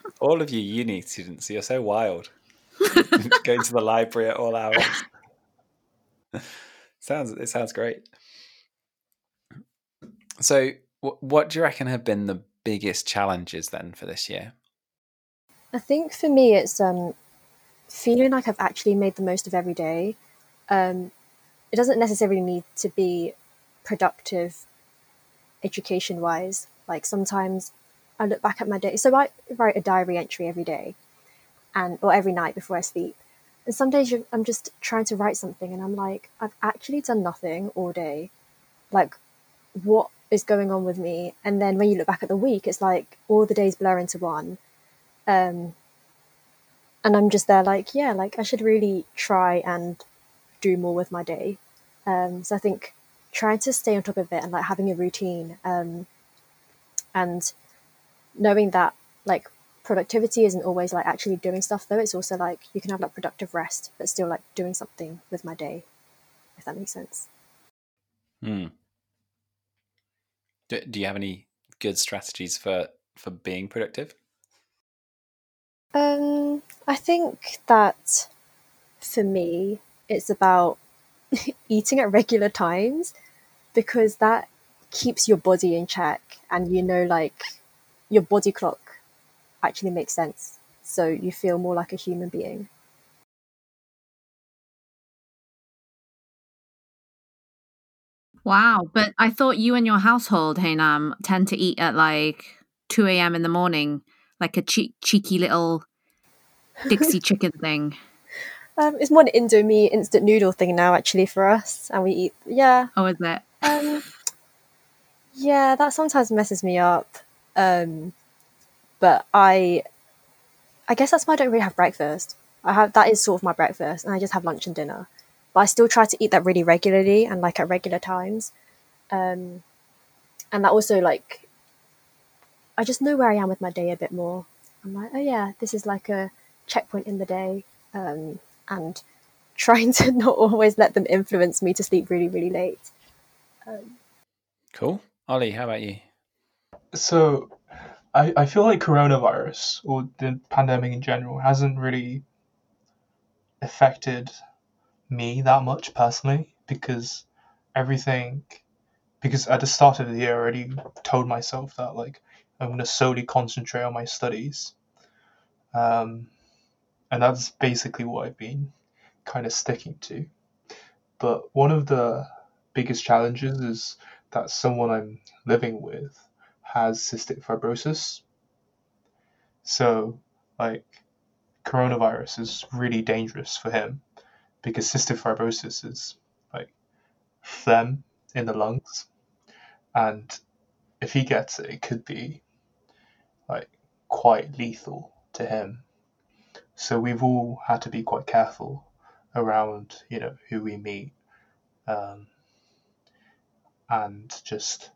All of you uni students, you're so wild. Going to the library at all hours. sounds it sounds great. So, wh- what do you reckon have been the biggest challenges then for this year? I think for me, it's um, feeling like I've actually made the most of every day. Um, it doesn't necessarily need to be productive education wise. Like sometimes I look back at my day. So I write a diary entry every day and or every night before I sleep. And some days I'm just trying to write something and I'm like, I've actually done nothing all day. Like, what is going on with me? And then when you look back at the week, it's like all the days blur into one um and i'm just there like yeah like i should really try and do more with my day um so i think trying to stay on top of it and like having a routine um and knowing that like productivity isn't always like actually doing stuff though it's also like you can have like productive rest but still like doing something with my day if that makes sense Hmm. Do, do you have any good strategies for for being productive? Um, I think that for me, it's about eating at regular times because that keeps your body in check and you know, like, your body clock actually makes sense. So you feel more like a human being. Wow. But I thought you and your household, Hainam, tend to eat at like 2 a.m. in the morning, like a che- cheeky little Dixy chicken thing. Um, it's more an Indomie instant noodle thing now, actually, for us. And we eat, yeah. Oh, is it? Um, yeah, that sometimes messes me up. Um, but I, I guess that's why I don't really have breakfast. I have that is sort of my breakfast, and I just have lunch and dinner. But I still try to eat that really regularly and like at regular times. Um, and that also like, I just know where I am with my day a bit more. I'm like, oh yeah, this is like a checkpoint in the day, um, and trying to not always let them influence me to sleep really, really late. Cool. Ollie, how about you? So, I, I feel like coronavirus or the pandemic in general hasn't really affected me that much personally because everything because at the start of the year I already told myself that like I'm gonna solely concentrate on my studies. Um, and that's basically what I've been kind of sticking to. But one of the biggest challenges is that someone I'm living with has cystic fibrosis. So, like, coronavirus is really dangerous for him because cystic fibrosis is like phlegm in the lungs. And if he gets it, it could be like quite lethal to him. So, we've all had to be quite careful around, you know, who we meet. Um, and just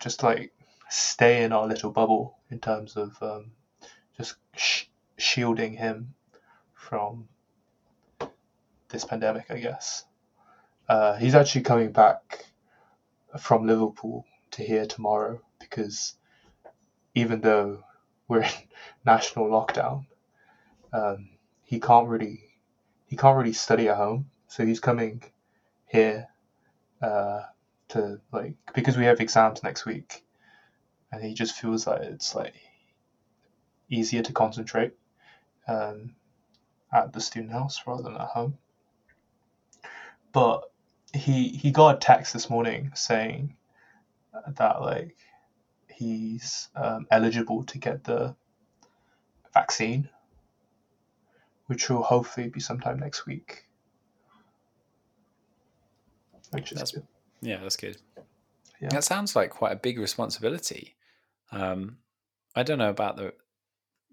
just like stay in our little bubble in terms of um, just sh- shielding him from this pandemic, I guess. Uh, he's actually coming back from Liverpool to here tomorrow because even though we're in national lockdown, um, he can't really he can't really study at home. So he's coming here uh, to like because we have exams next week, and he just feels like it's like easier to concentrate um, at the student house rather than at home. But he he got a text this morning saying that like he's um, eligible to get the vaccine, which will hopefully be sometime next week. Which is That's- good. Yeah, that's good. Yeah. That sounds like quite a big responsibility. Um, I don't know about the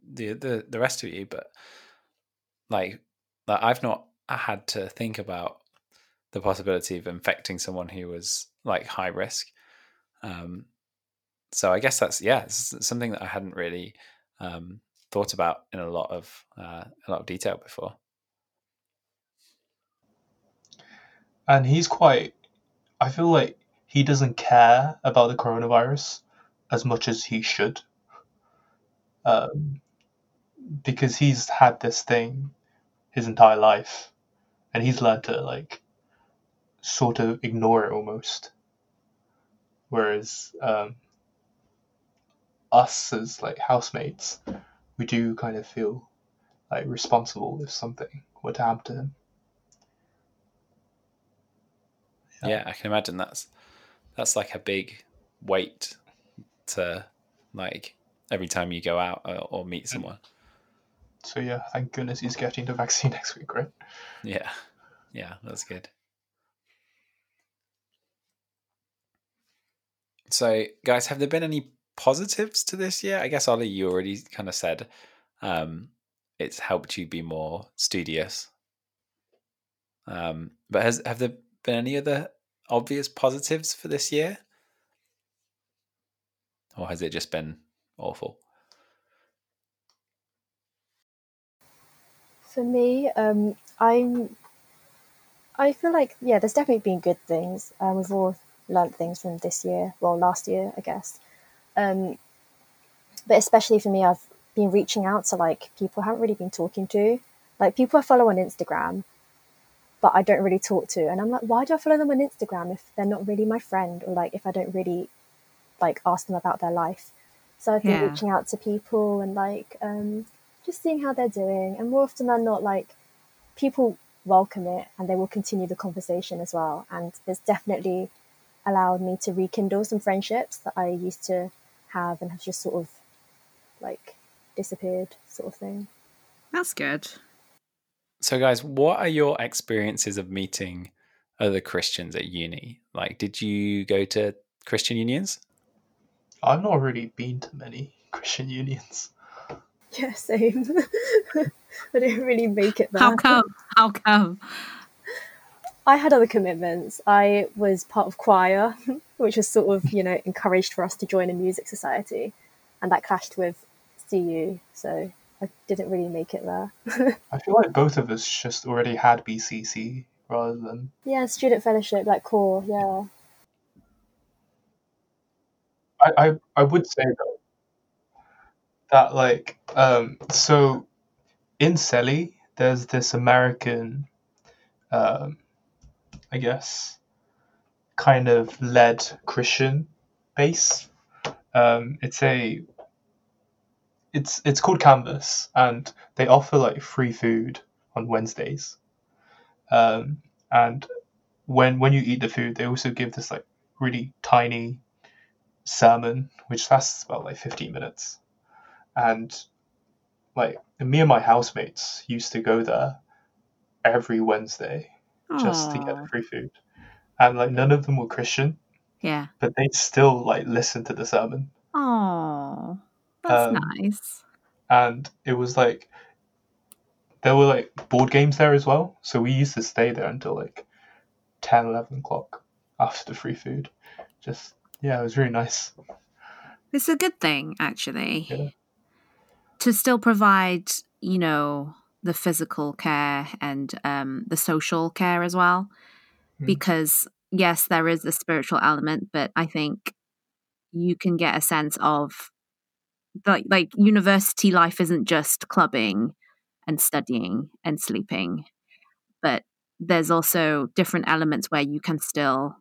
the the, the rest of you, but like, like I've not had to think about the possibility of infecting someone who was like high risk. Um, so I guess that's yeah, it's something that I hadn't really um, thought about in a lot of uh, a lot of detail before. and he's quite i feel like he doesn't care about the coronavirus as much as he should. Um, because he's had this thing his entire life and he's learned to like sort of ignore it almost. Whereas um, us as like housemates we do kind of feel like responsible if something were to happen to him Yeah. yeah i can imagine that's that's like a big weight to like every time you go out or, or meet someone. So yeah, thank goodness he's getting the vaccine next week, right? yeah. Yeah that's good. So guys have there been any positives to this year? I guess ollie you already kind of said um it's helped you be more studious. Um but has have there been any other obvious positives for this year or has it just been awful For me, um, I'm. I feel like yeah, there's definitely been good things. Um, we've all learnt things from this year, well, last year, I guess. Um, but especially for me, I've been reaching out to like people I haven't really been talking to, like people I follow on Instagram, but I don't really talk to, and I'm like, why do I follow them on Instagram if they're not really my friend, or like if I don't really like ask them about their life? So I've been Yeah. reaching out to people and like um, just seeing how they're doing, and more often than not, like people welcome it and they will continue the conversation as well. And it's definitely allowed me to rekindle some friendships that I used to have and have just sort of like disappeared, sort of thing. That's good. So, guys, what are your experiences of meeting other Christians at uni? Like, did you go to Christian unions? I've not really been to many Christian unions. Yeah, same. I didn't really make it there. How come? How come? I had other commitments. I was part of choir, which was sort of, you know, encouraged for us to join a music society. And that clashed with CU, so I didn't really make it there. I feel like both of us just already had BCC rather than. yeah, student fellowship, like core, yeah. I, I, I would say though that like um so in Selly there's this American um I guess kind of led Christian base. Um it's a it's it's called Canvas and they offer like free food on Wednesdays. Um and when when you eat the food they also give this like really tiny sermon, which lasts about like 15 minutes. And like me and my housemates used to go there every Wednesday just to get free food. And like none of them were Christian, Yeah. but they still like listen to the sermon. Oh, that's Um, nice. And it was like there were like board games there as well. So we used to stay there until like 10, 11 o'clock after the free food. Just yeah, it was really nice. It's a good thing, actually, Yeah. to still provide, you know, the physical care and um, the social care as well. Mm. Because, yes, there is a spiritual element, but I think you can get a sense of like, like university life isn't just clubbing and studying and sleeping, but there's also different elements where you can still,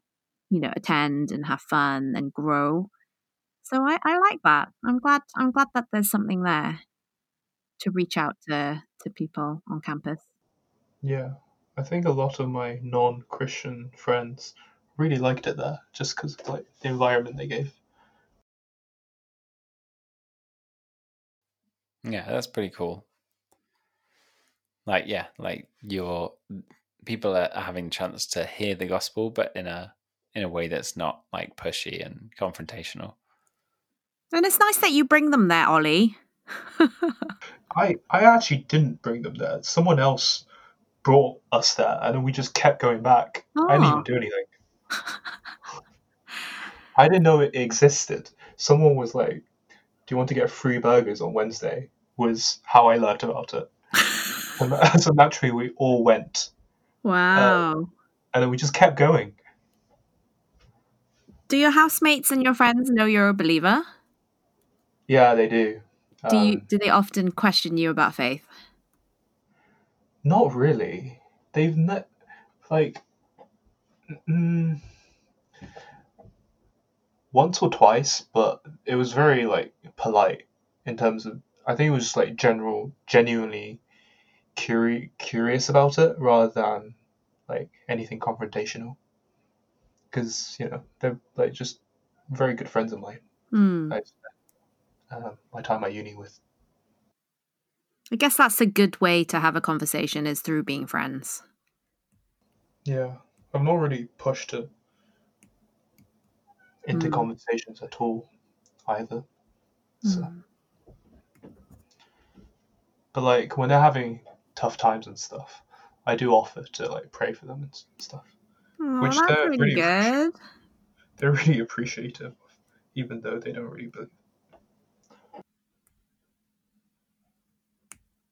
you know, attend and have fun and grow. So I, I like that. I'm glad I'm glad that there's something there. to reach out to to people on campus. Yeah, I think a lot of my non-Christian friends really liked it there, just because of like the environment they gave. Yeah, that's pretty cool. Like, yeah, like your people are having a chance to hear the gospel, but in a in a way that's not like pushy and confrontational. And it's nice that you bring them there, Ollie. I I actually didn't bring them there. Someone else brought us there, and then we just kept going back. I didn't Oh. even ah. do anything. I didn't know it existed. Someone was like, "Do you want to get free burgers on Wednesday?" Was how I learned about it. And that- so naturally, we all went, wow. and then we just kept going. do your housemates and your friends know you're a believer? Yeah, they do. Do you Um, do they often question you about faith? Not really. They've not like mm, once or twice, but it was very like polite in terms of. I think it was just like general, genuinely curi- curious about it rather than like anything confrontational. Because you know they're like just very good friends of mine. Hmm. I spent uh, my time at uni with. I guess that's a good way to have a conversation is through being friends. Yeah, I've not really pushed to into Hmm. conversations at all, either. So, Hmm. but like when they're having tough times and stuff, I do offer to like pray for them and stuff. Oh, Which that's they're really really good. They're really appreciative, of, even though they don't really believe.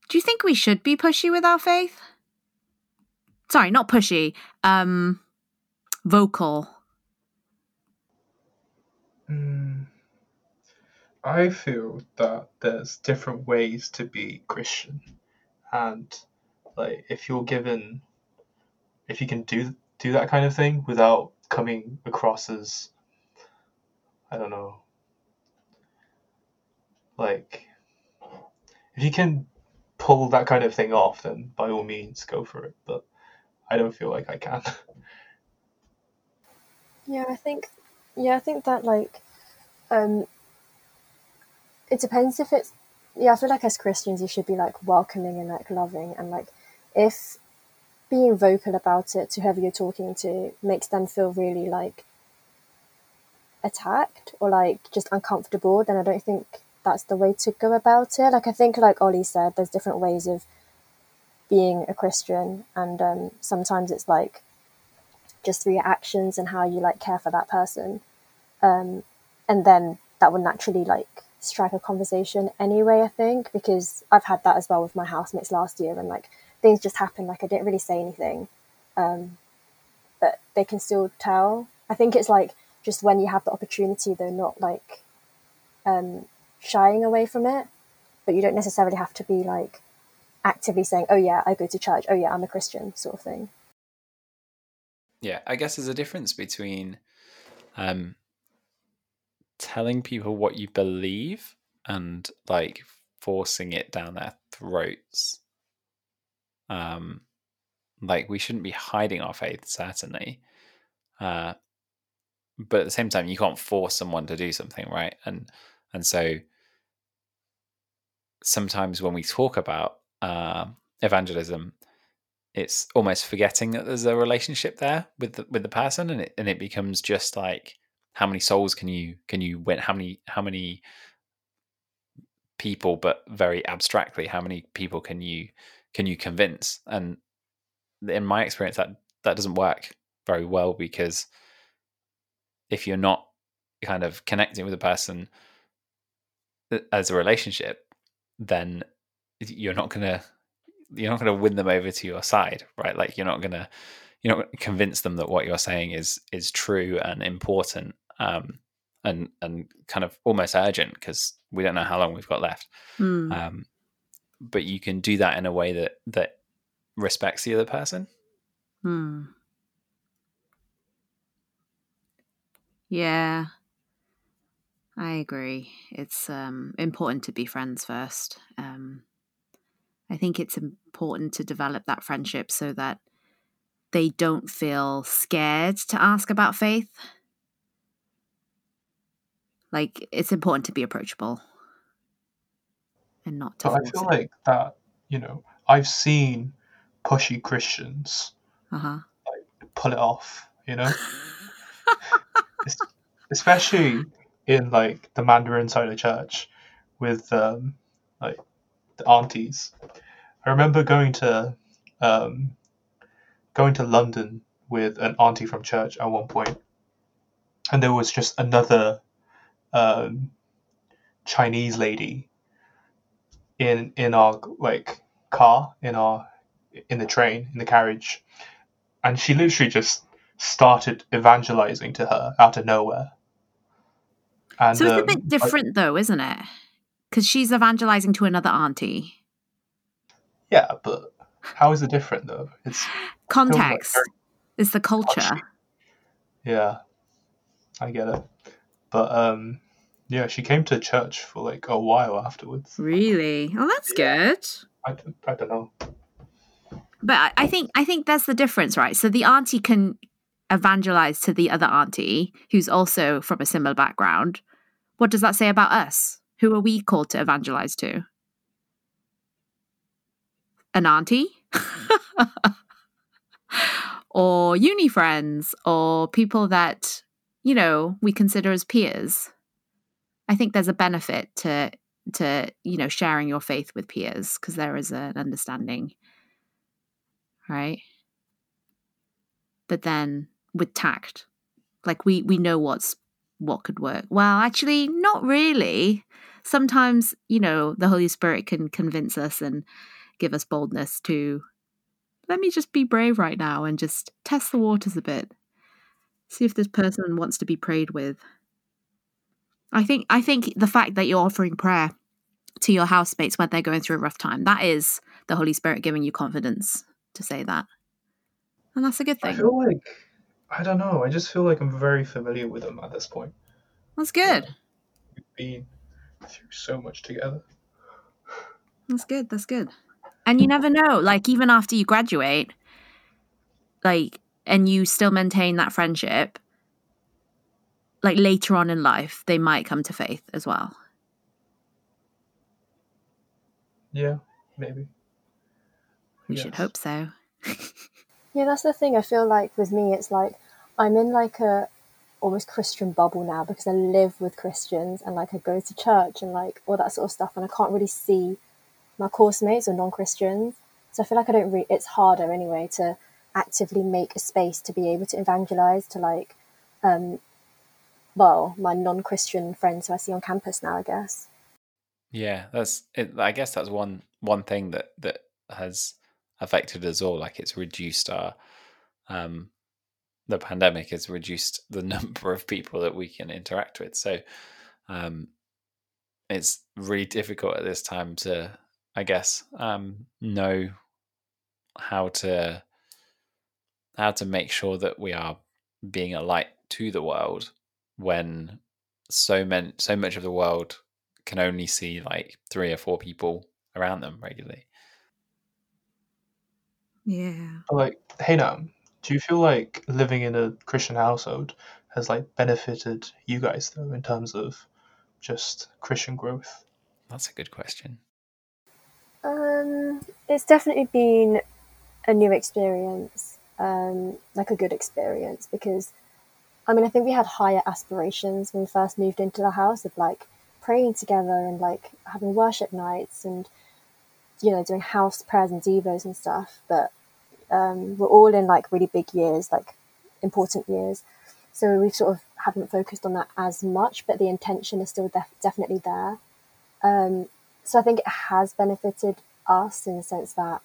Do you think we should be pushy with our faith? Sorry, not pushy. Um, vocal. Mm, I feel that there's different ways to be Christian, and like if you're given, if you can do do that kind of thing without coming across as, I don't know, like if you can pull that kind of thing off, then by all means go for it. But I don't feel like I can. Yeah, I think yeah, I think that like um it depends if it's yeah, I feel like as Christians you should be like welcoming and like loving and like if being vocal about it to whoever you're talking to makes them feel really like attacked or like just uncomfortable, then I don't think that's the way to go about it. Like I think like Ollie said, there's different ways of being a Christian and um sometimes it's like just through your actions and how you like care for that person. Um, and then that would naturally like strike a conversation anyway i think because i've had that as well with my housemates last year and like things just happened like i didn't really say anything. Um, but they can still tell. I think it's like just when you have the opportunity though not like um, shying away from it. But you don't necessarily have to be like actively saying oh yeah i go to church. Oh yeah i'm a christian sort of thing Yeah, I guess there's a difference between um, telling people what you believe and like forcing it down their throats. Um, like we shouldn't be hiding our faith, certainly. Uh, but at the same time, you can't force someone to do something, right? And and so sometimes when we talk about uh, evangelism, it's almost forgetting that there's a relationship there with the, with the person, and it and it becomes just like how many souls can you can you win? How many how many people, but very abstractly, how many people can you can you convince? And in my experience, that that doesn't work very well because if you're not kind of connecting with a person uh, as a relationship, then you're not gonna you're not gonna win them over to your side, right? Like you're not gonna you're not gonna convince them that what you're saying is is true and important, um, and and kind of almost urgent because we don't know how long we've got left. Hmm. Um, but you can do that in a way that that respects the other person. Hmm. Yeah. I agree. It's um important to be friends first. Um I think it's important to develop that friendship so that they don't feel scared to ask about faith. Like it's important to be approachable and not to But I feel it. like that, you know, I've seen pushy Christians uh-huh. pull it off, you know? Especially in like the Mandarin side of church with um like the aunties. I remember going to um going to London with an auntie from church at one point, and there was just another um Chinese lady in in our like car in our in the train in the carriage and she literally just started evangelizing to her out of nowhere and So it's a um, bit I- different though, isn't it? Because she's evangelizing to another auntie. Yeah but how is it different though it's Context very is the culture. yeah i get it but um yeah she came to church for like a while afterwards Really? Oh, that's good. i, don't- I don't know But I- I think I think that's the difference, right? So the auntie can evangelize to the other auntie who's also from a similar background. What does that say about us? Who are we called to evangelize to? An auntie? or uni friends or people that, you know, we consider as peers. I think there's a benefit to to, you know, sharing your faith with peers because there is an understanding right? But then with tact, like we we know what's what could work. Well, actually, not really. Sometimes, you know, the Holy Spirit can convince us and give us boldness to let me just be brave right now and just test the waters a bit. See if this person wants to be prayed with. I think I think the fact that you're offering prayer to your housemates when they're going through a rough time, that is the Holy Spirit giving you confidence to say that. And that's a good thing. i feel like i don't know i just feel like i'm very familiar with them at this point That's good. we've been through so much together That's good. That's good. And you never know, like even after you graduate, like and you still maintain that friendship, like later on in life, they might come to faith as well. yeah maybe We should hope so. Yeah, that's the thing. I feel like with me, it's like I'm in like a almost Christian bubble now because I live with Christians and like I go to church and like all that sort of stuff, and I can't really see my course mates or non-Christians. So I feel like I don't. Re- it's harder anyway to actively make a space to be able to evangelize to like, um, well, my non-Christian friends who I see on campus now. I guess. Yeah, that's. It, I guess that's one one thing that that has affected us all. Like it's reduced our. Um, the pandemic has reduced the number of people that we can interact with. So, um, it's really difficult at this time to, I guess, um, know how to how to make sure that we are being a light to the world when so many so much of the world can only see like three or four people around them regularly. Yeah. Like hey now do you feel like living in a christian household has like benefited you guys though in terms of just christian growth That's a good question. Um, it's definitely been a new experience, um, like a good experience because, I mean, I think we had higher aspirations when we first moved into the house of like praying together and like having worship nights and you know doing house prayers and devos and stuff. But um, we're all in like really big years, like important years, so we sort of haven't focused on that as much. But the intention is still def- definitely there. Um, so I think it has benefited us in the sense that,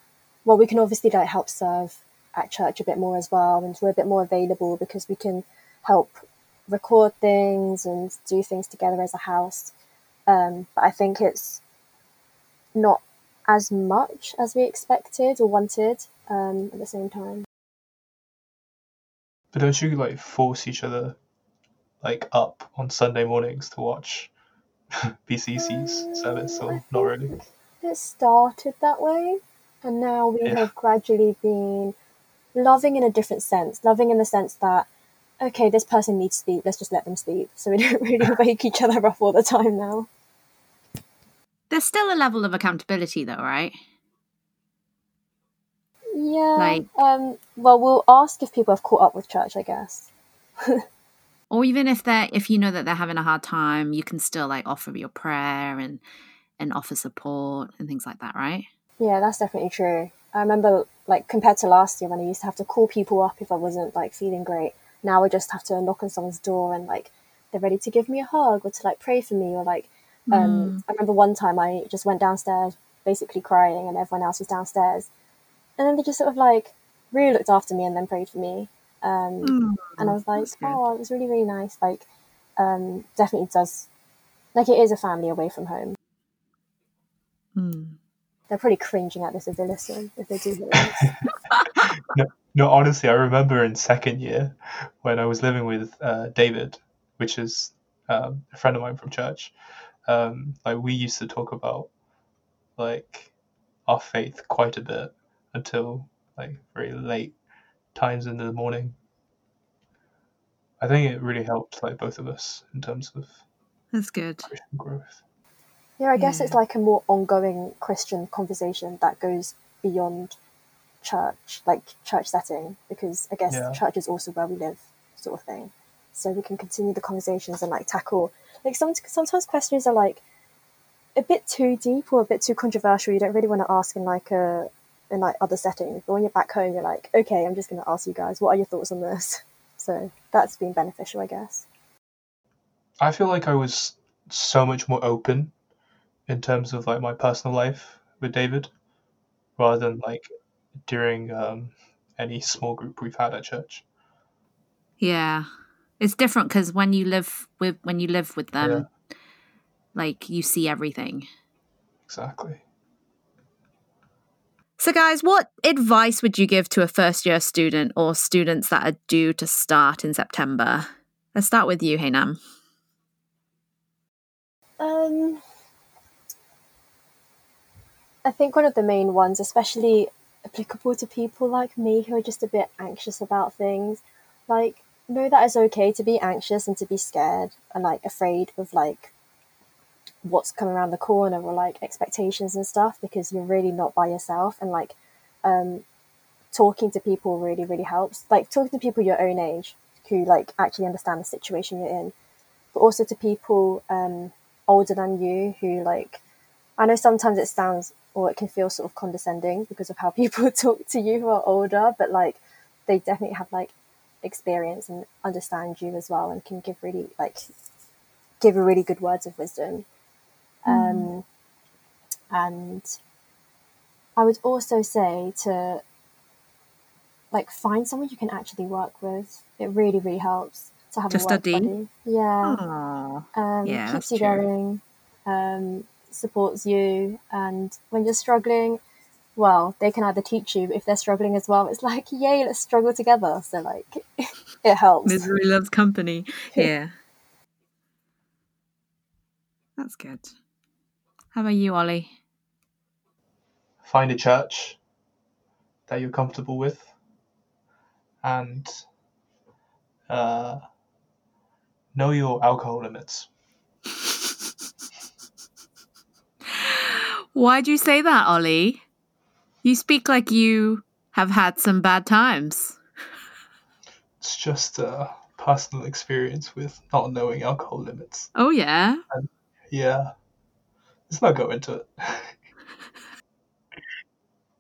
well, we can obviously like help serve at church a bit more as well, and we're a bit more available because we can help record things and do things together as a house. Um, but I think it's not as much as we expected or wanted um, at the same time. but don't you like force each other like up on sunday mornings to watch bcc's service or not really it started that way, and now we Yeah. have gradually been loving in a different sense. Loving in the sense that, okay, this person needs sleep, let's just let them sleep. So we don't really wake each other up all the time now. There's still a level of accountability, though, right? Yeah. Like- um. Well, we'll ask if people have caught up with church, I guess. Or even if they're if you know that they're having a hard time, you can still like offer your prayer and and offer support and things like that, right? Yeah, that's definitely true. I remember, like, compared to last year when I used to have to call people up if I wasn't like feeling great. Now I just have to knock on someone's door and like they're ready to give me a hug or to like pray for me or like. Um, I remember one time I just went downstairs, basically crying, and everyone else was downstairs, and then they just sort of like really looked after me and then prayed for me. Um, Mm, and I was like, oh, it was really really nice. Like, um, definitely does. Like, it is a family away from home. Mm. They're probably cringing at this if they listen, if they do hear this. No, honestly, I remember in second year when I was living with uh, David, which is um, a friend of mine from church. Um, like we used to talk about like our faith quite a bit until like very late times in the morning. I think it really helped like both of us in terms of That's good. Christian growth. Yeah, I guess it's like a more ongoing Christian conversation that goes beyond church, like church setting, because I guess Yeah. church is also where we live, sort of thing. So we can continue the conversations and like tackle like some sometimes questions are like a bit too deep or a bit too controversial. You don't really want to ask in like a in like other settings. But when you're back home, you're like, okay, I'm just going to ask you guys, what are your thoughts on this? So that's been beneficial, I guess. I feel like I was so much more open in terms of like my personal life with David, rather than like during um, any small group we've had at church. Yeah. It's different because when you live with when you live with them, like you see everything. Exactly. So, guys, what advice would you give to a first year student or students that are due to start in September? Let's start with you, Hainam. Um, I think one of the main ones, especially applicable to people like me who are just a bit anxious about things, like know that it's okay to be anxious and to be scared and like afraid of like what's coming around the corner or like expectations and stuff because you're really not by yourself and like um talking to people really really helps. Like talking to people your own age who like actually understand the situation you're in but also to people um older than you who like I know sometimes it sounds or it can feel sort of condescending because of how people talk to you who are older, but like they definitely have like experience and understand you as well and can give really like give a really good words of wisdom. Um and I would also say to like find someone you can actually work with. It really, really helps to have To a work study? buddy. Yeah Aww. um, Yeah, keeps you true. going, um, supports you, and when you're struggling, well, they can either teach you if they're struggling as well. It's like, yay, let's struggle together. So like, it helps. Misery loves company. Yeah. That's good. How about you, Ollie? Find a church that you're comfortable with, and uh, know your alcohol limits. Why'd you say that, Ollie? You speak like you have had some bad times. It's just a personal experience with not knowing alcohol limits. Oh, yeah. Yeah. Let's not go into it.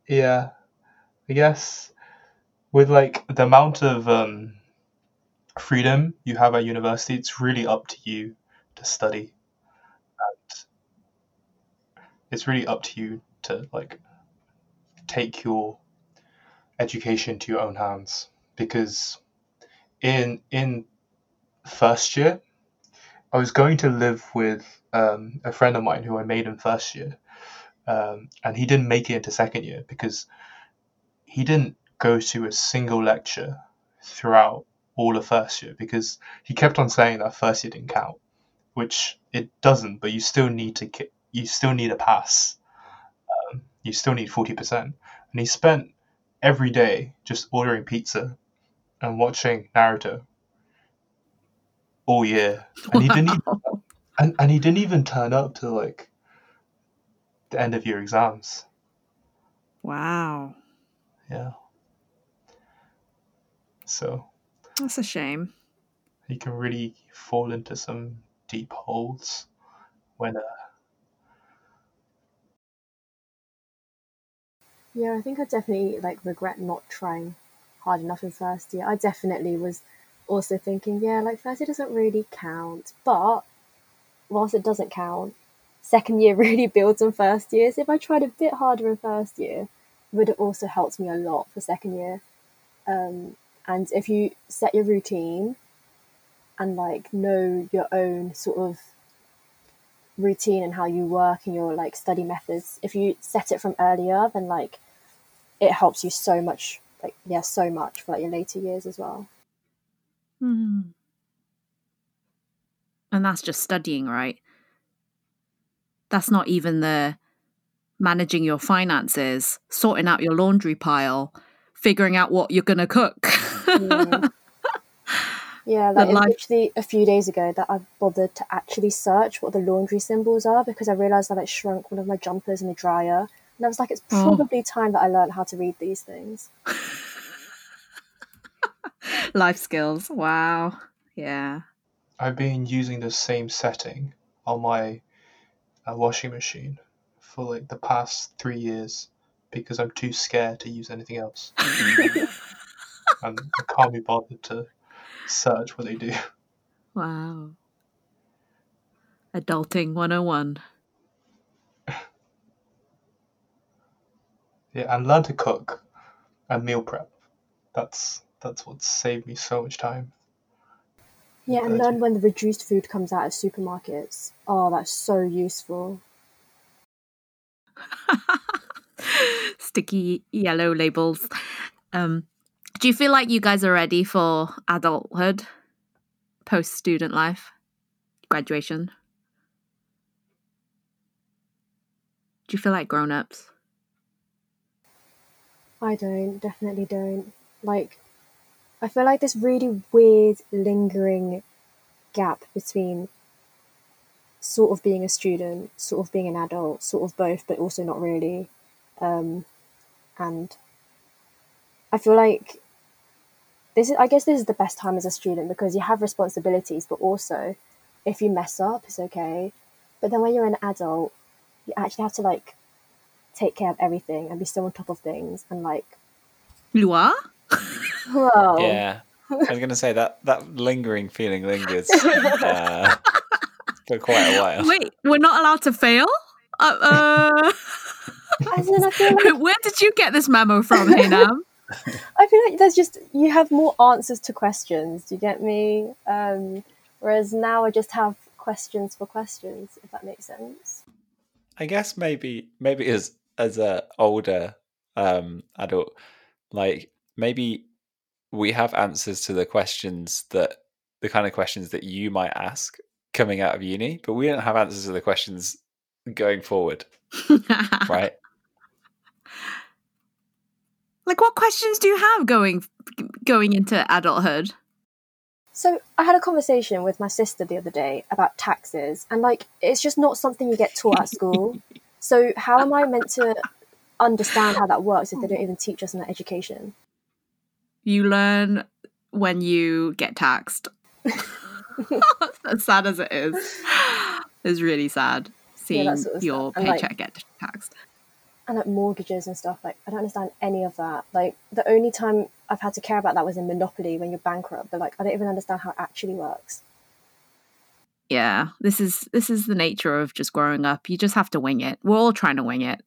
yeah. I guess with like the amount of um, freedom you have at university, it's really up to you to study. It's really up to you to like take your education to your own hands because in in first year I was going to live with um, a friend of mine who I made in first year, um, and he didn't make it into second year because he didn't go to a single lecture throughout all of first year because he kept on saying that first year didn't count, which it doesn't. But you still need to you still need a pass you still need 40%. And he spent every day just ordering pizza and watching Naruto all year. And he didn't even, and, and he didn't even turn up to like the end of your exams. Wow. Yeah. So That's a shame. you can really fall into some deep holes when uh, Yeah, I think I definitely like regret not trying hard enough in first year. I definitely was also thinking, yeah, like first year doesn't really count, but whilst it doesn't count, second year really builds on first year. So if I tried a bit harder in first year, would have also helped me a lot for second year. Um, and if you set your routine and like know your own sort of routine and how you work and your like study methods, if you set it from earlier, then like it helps you so much, like yeah, so much for like your later years as well. Hmm. And that's just studying, right? That's not even the managing your finances, sorting out your laundry pile, figuring out what you're going to cook. Yeah. Yeah, like life- literally a few days ago that I bothered to actually search what the laundry symbols are because I realised that I shrunk one of my jumpers in the dryer. And I was like, it's Oh. probably time that I learned how to read these things. Life skills. Wow. Yeah. I've been using the same setting on my uh, washing machine for like the past three years because I'm too scared to use anything else. and I can't be bothered to search what they do. Wow. Adulting 101. Yeah, and learn to cook and meal prep. That's that's what saved me so much time. Yeah, and Gotcha. learn when the reduced food comes out of supermarkets. Oh, that's so useful. Sticky yellow labels. Um, do you feel like you guys are ready for adulthood, post student life, graduation? Do you feel like grown ups? I don't, definitely don't. Like, I feel like this really weird, lingering gap between sort of being a student, sort of being an adult, sort of both, but also not really. Um, and I feel like this is, I guess, this is the best time as a student because you have responsibilities, but also if you mess up, it's okay. But then when you're an adult, you actually have to like take care of everything and be so on top of things and like You are? well Yeah. I was going to say that that lingering feeling lingers uh, for quite a while. Wait, we're not allowed to fail? Uh, uh, as in I feel like where did you get this memo from, Hainam? I feel like there's just you have more answers to questions. Do you get me? Um, whereas now I just have questions for questions. If that makes sense. I guess maybe maybe as as a older um adult, like maybe we have answers to the questions that the kind of questions that you might ask coming out of uni, but we don't have answers to the questions going forward, right? Like, what questions do you have going going into adulthood? So I had a conversation with my sister the other day about taxes, and like it's just not something you get taught at school. So how am I meant to understand how that works if they don't even teach us in that education? You learn when you get taxed. as sad as it is, it's really sad seeing that sort of your. And, like- paycheck get taxed. and like mortgages and stuff like i don't understand any of that like the only time i've had to care about that was in monopoly when you're bankrupt but like i don't even understand how it actually works Yeah, this is this is the nature of just growing up. You just have to wing it. We're all trying to wing it.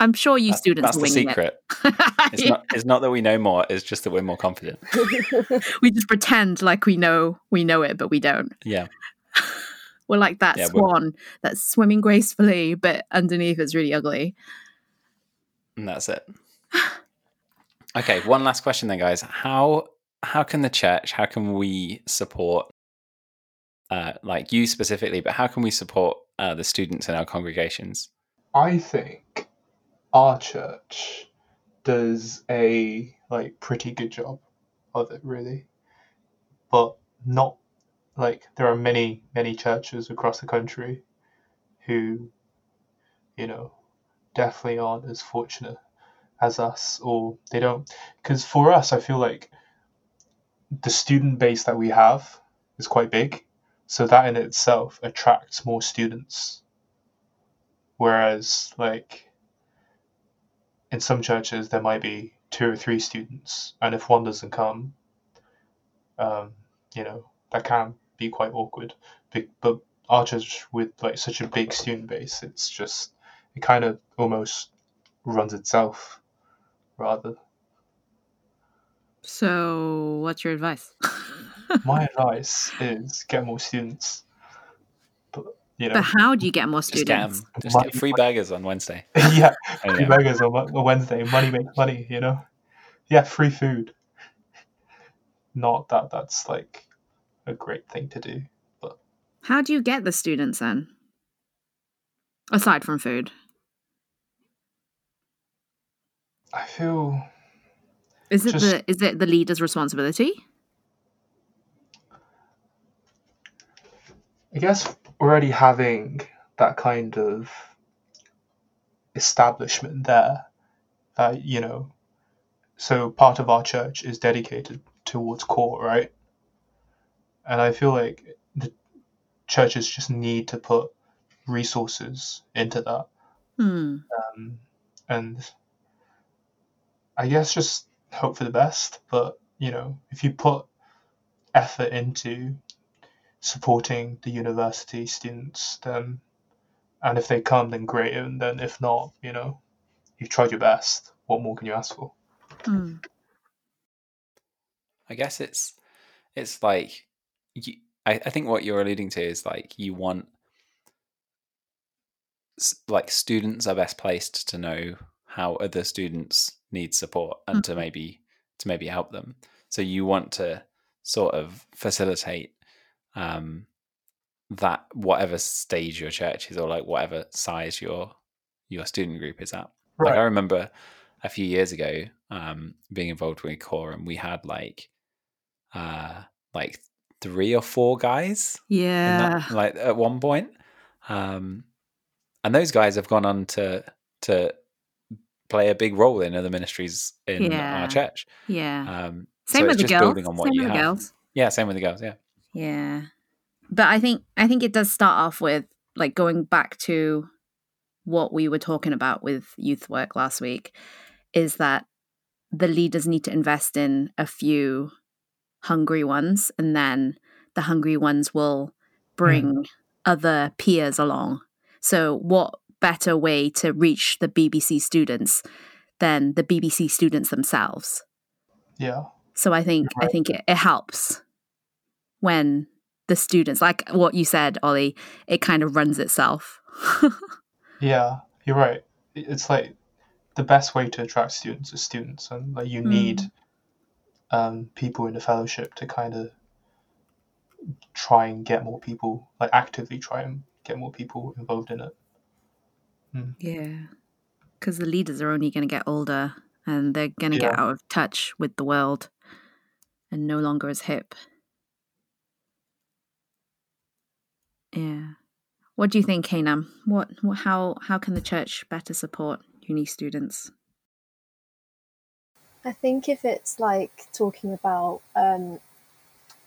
I'm sure you That- students that's are the winging secret. it. It's Yeah. not it's not that we know more, it's just that we're more confident. we just pretend like we know we know it, but we don't. Yeah. We're like that Yeah, we're- swan that's swimming gracefully, but underneath it's really ugly. And that's it. Okay, one last question then, guys. How how can the church, how can we support uh like you specifically, but how can we support uh the students in our congregations? I think our church does a like pretty good job of it really. But not like there are many many churches across the country who you know definitely aren't as fortunate as us or they don't. Because for us i feel like the student base that we have is quite big so that in itself attracts more students. Whereas like in some churches there might be two or three students and if one doesn't come um, you know that can be quite awkward. But our church with like such a big student base it's just it kind of almost runs itself rather. So, what's your advice? my advice is get more students but you know but how do you get more Just get, 'em- students? just Money- get free burgers on Wednesday. yeah Oh, free yeah. burgers on on Wednesday. Money makes money, you know. Yeah, free food. Not that that's like a great thing to do. But how do you get the students then? Aside from food, I feel is it Just- the is it the leader's responsibility? I guess already having that kind of establishment there, that you know, so part of our church is dedicated towards core, right? And I feel like the churches just need to put resources into that. Hmm. um, and I guess just hope for the best. But you know, if you put effort into supporting the university students, then and if they come, then great. And then if not, you know, you've tried your best. What more can you ask for? Hmm. I guess it's it's like you, I, I think what you're alluding to is like you want like students are best placed to know how other students need support and to Mhm. maybe to maybe help them. So you want to sort of facilitate um, that whatever stage your church is or like whatever size your your student group is at. Like I remember a few years ago um, being involved with a core and we had like uh like three or four guys Yeah. that, like at one point um and those guys have gone on to to play a big role in other ministries in Yeah. our church Yeah. um Same so with the girls. building on what Same you with the girls. yeah same with the girls yeah Yeah. But I think I think it does start off with like going back to what we were talking about with youth work last week is that the leaders need to invest in a few hungry ones and then the hungry ones will hmm. bring other peers along. So what better way to reach the BBC students than the BBC students themselves? Yeah, So I think I think it, it helps when the students, like what you said, Ollie, it kind of runs itself. yeah, you're right. It's like the best way to attract students is students, and like you Mm. need um, people in the fellowship to kind of try and get more people, like actively try and get more people involved in it. yeah, because the leaders are only going to get older and they're going to get out of touch with the world and no longer as hip. Yeah. What do you think, Hainam? What, what how how can the church better support uni students? I think if it's like talking about um,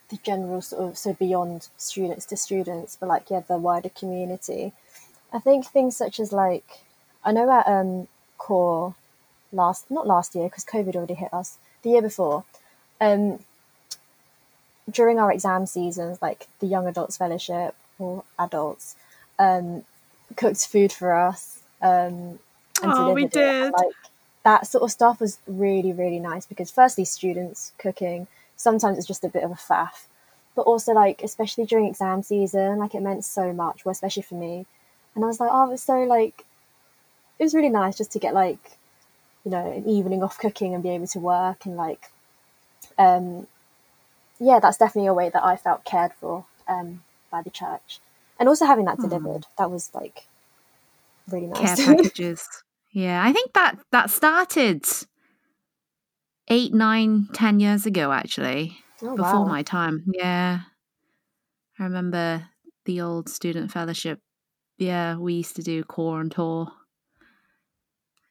the general sort of so beyond students to students, but like yeah, the wider community. I think things such as like I know at um, core last not last year because COVID already hit us the year before. Um, during our exam seasons, like the young adults fellowship or adults, um, cooked food for us. Um, and Oh, we delivered it. And, did. like that sort of stuff was really really nice because firstly students cooking sometimes it's just a bit of a faff but also like especially during exam season like it meant so much well especially for me and i was like oh it's so like it was really nice just to get like you know an evening off cooking and be able to work and like um yeah that's definitely a way that i felt cared for um by the church and also having that Hmm. delivered that was like really nice. Care packages. Yeah, I think that that started eight, nine, ten years ago, actually, Oh, before wow. my time. Yeah, I remember the old student fellowship. Yeah, we used to do core on tour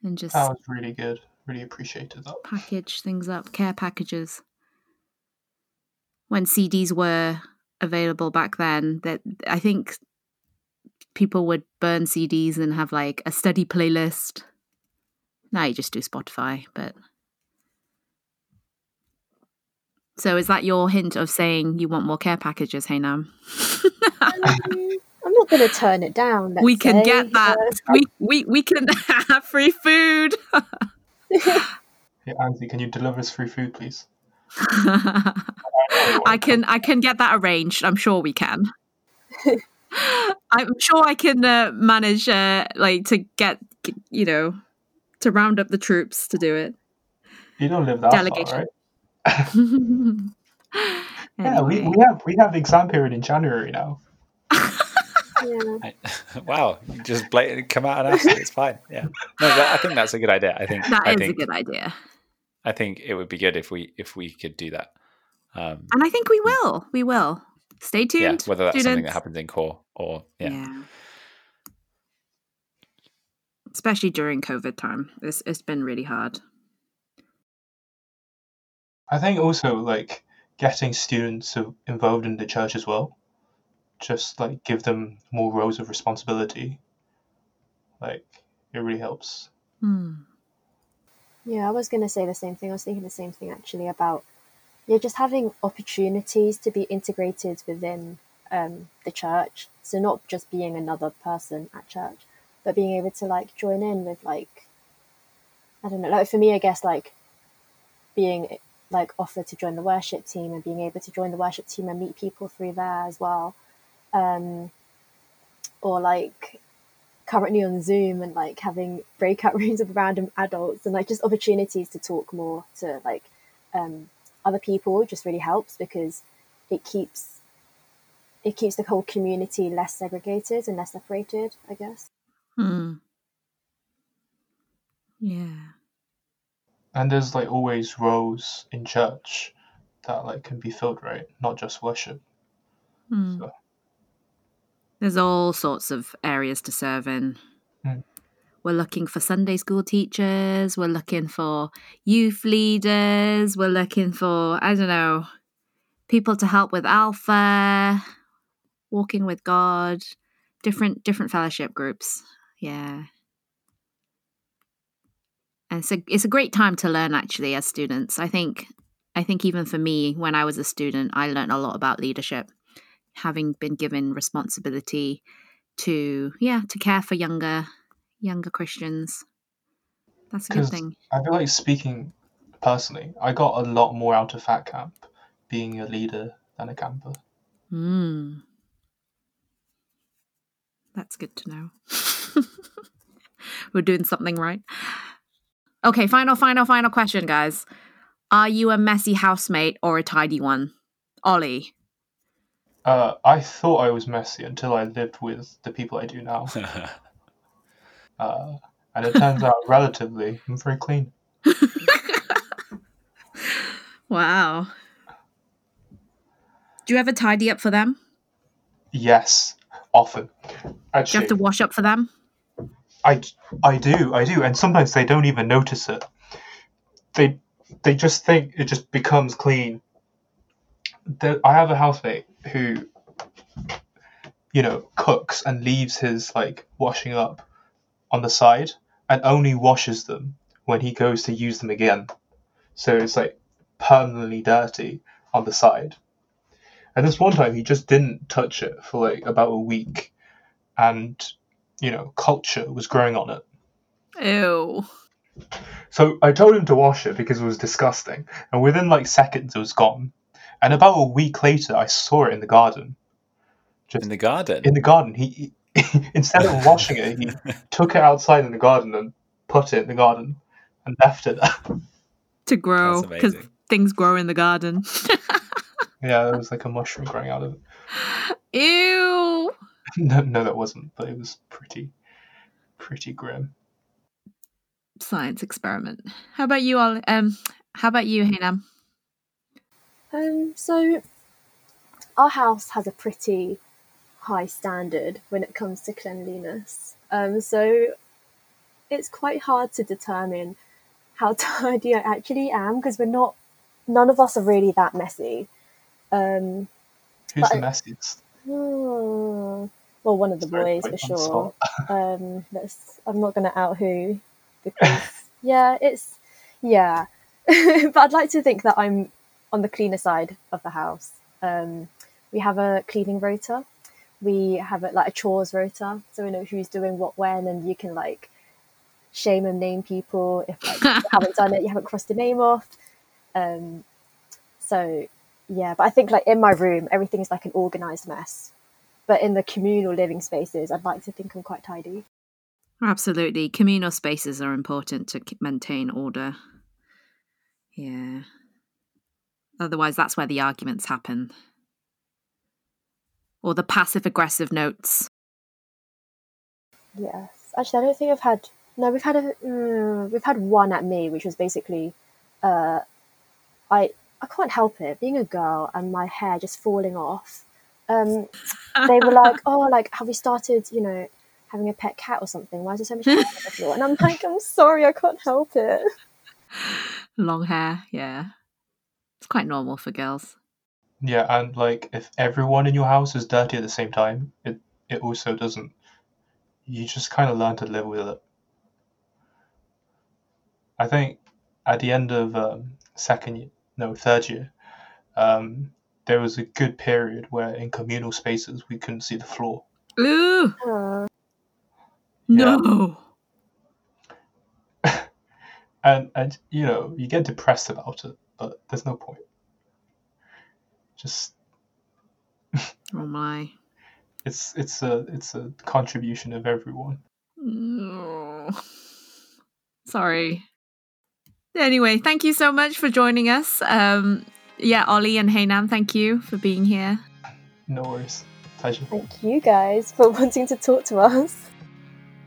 and just That was really good. Really appreciated that. package things up, care packages. When CDs were available back then, that I think people would burn CDs and have like a study playlist. Now you just do Spotify, but so is that your hint of saying you want more care packages, Hainam? I'm not going to turn it down. we let's can say. get that. Uh, We we we can have free food. Hey, Anzi, can you deliver us free food, please? I can I can get that arranged. I'm sure we can. I'm sure I can uh, manage uh, like to get you know to round up the troops to do it. You don't live that Delegation. far, right? Yeah, we, Anyway. we have we have exam period in January now. yeah. Wow, you just blatantly come out and ask it. It's fine. Yeah, no, but I think that's a good idea. I think That I is think a good idea, I think it would be good if we if we could do that. Um, and I think we will. We will. Stay tuned. yeah, whether that's something that happens in core or yeah. Yeah. Especially during COVID time, it's it's been really hard. I think also like getting students involved in the church as well, just like give them more roles of responsibility. Like it really helps. Hmm. Yeah, I was going to say the same thing. I was thinking the same thing actually about yeah, just having opportunities to be integrated within um, the church. So not just being another person at church, but being able to like join in with like I don't know, like for me, I guess like being like offered to join the worship team and being able to join the worship team and meet people through there as well, um, or like currently on Zoom and like having breakout rooms with random adults and like just opportunities to talk more to like um, other people just really helps because it keeps it keeps the whole community less segregated and less separated. I guess. Hmm. Yeah. And there's like always roles in church that like can be filled, right? Not just worship. Hmm. So There's all sorts of areas to serve in. Hmm. We're looking for Sunday school teachers. We're looking for youth leaders. We're looking for, I don't know, people to help with Alpha, walking with God, different different fellowship groups. Yeah. And a it's a great time to learn actually as students. I think I think even for me when I was a student, I learned a lot about leadership having been given responsibility to yeah to care for younger younger christians. That's a good 'Cause thing. I feel like speaking personally, I got a lot more out of Fat Camp being a leader than a camper. mm. that's good to know. We're doing something right. Okay final final final question guys. Are you a messy housemate or a tidy one? Ollie. Uh, I thought I was messy until I lived with the people I do now. Uh, and it turns out relatively, I'm very clean. wow do you ever tidy up for them Yes, often. do you have to wash up for them I, I do, I do, and sometimes they don't even notice it. They they just think it just becomes clean. I have a housemate who, you know, cooks and leaves his like washing up on the side and only washes them when he goes to use them again. So it's like permanently dirty on the side. And this one time he just didn't touch it for like about a week, and you know, culture was growing on it. ew So I told him to wash it because it was disgusting, and within like seconds it was gone. And about a week later, I saw it in the garden. in the garden. In the garden, he, he instead of washing it, he took it outside in the garden and put it in the garden and left it there. to grow because things grow in the garden. yeah, there was like a mushroom growing out of it. Ew. No, no, that wasn't, but it was pretty, pretty grim. science experiment. How about you all? Um, how about you, Hainam? Um, so our house has a pretty high standard when it comes to cleanliness. Um, so it's quite hard to determine how tidy I actually am because we're not. None of us are really that messy. Um, Who's the I- messiest? hmm, well, one of the boys for put you on the sure. Um, let's, I'm not going to out who because yeah, it's yeah. but I'd like to think that I'm on the cleaner side of the house. Um, we have a cleaning rota. We have a, like a chores rota, so we know who's doing what when, and you can like shame and name people if like, you haven't done it, you haven't crossed the name off. Um, so yeah, but I think like in my room, everything is like an organized mess. But in the communal living spaces, I'd like to think I'm quite tidy. Absolutely. Communal spaces are important to maintain order. Yeah. Otherwise, that's where the arguments happen. Or the passive aggressive notes. Yes, actually, I don't think I've had. No, we've had a. Mm, we've had one at me, which was basically, uh, I I can't help it. Being a girl and my hair just falling off. Um, they were like, "Oh, like have we started? You know, having a pet cat or something? Why is there so much hair on the floor?" And I'm like, "I'm sorry, I can't help it." Long hair. Yeah. It's quite normal for girls. Yeah, and like if everyone in your house is dirty at the same time, it it also doesn't. You just kind of learn to live with it. I think at the end of um, second year, no, third year, um, there was a good period where in communal spaces we couldn't see the floor. Ooh. Uh, No. And and you know, you get depressed about it, but there's no point. Just Oh my. it's it's a it's a contribution of everyone. No. Sorry. Anyway, thank you so much for joining us. Um, yeah, Ollie and Hainam, thank you for being here. No worries. Pleasure. thank you guys for wanting to talk to us.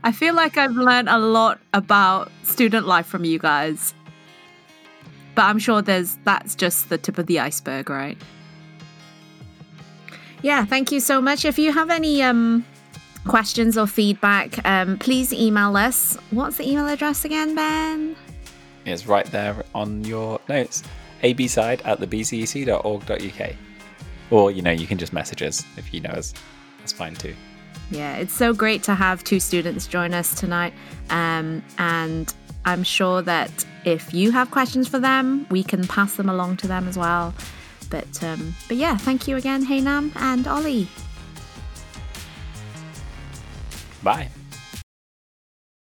I feel like I've learned a lot about student life from you guys. But I'm sure there's that's just the tip of the iceberg, right? Yeah, thank you so much. If you have any um questions or feedback, um, please email us. What's the email address again, Ben? It's right there on your notes. abside at the bcec.org.uk. Or, you know, you can just message us if you know us. That's fine too. Yeah, it's so great to have two students join us tonight. Um, and I'm sure that if you have questions for them, we can pass them along to them as well. But um, but yeah, thank you again, Hainam and Ollie. Bye.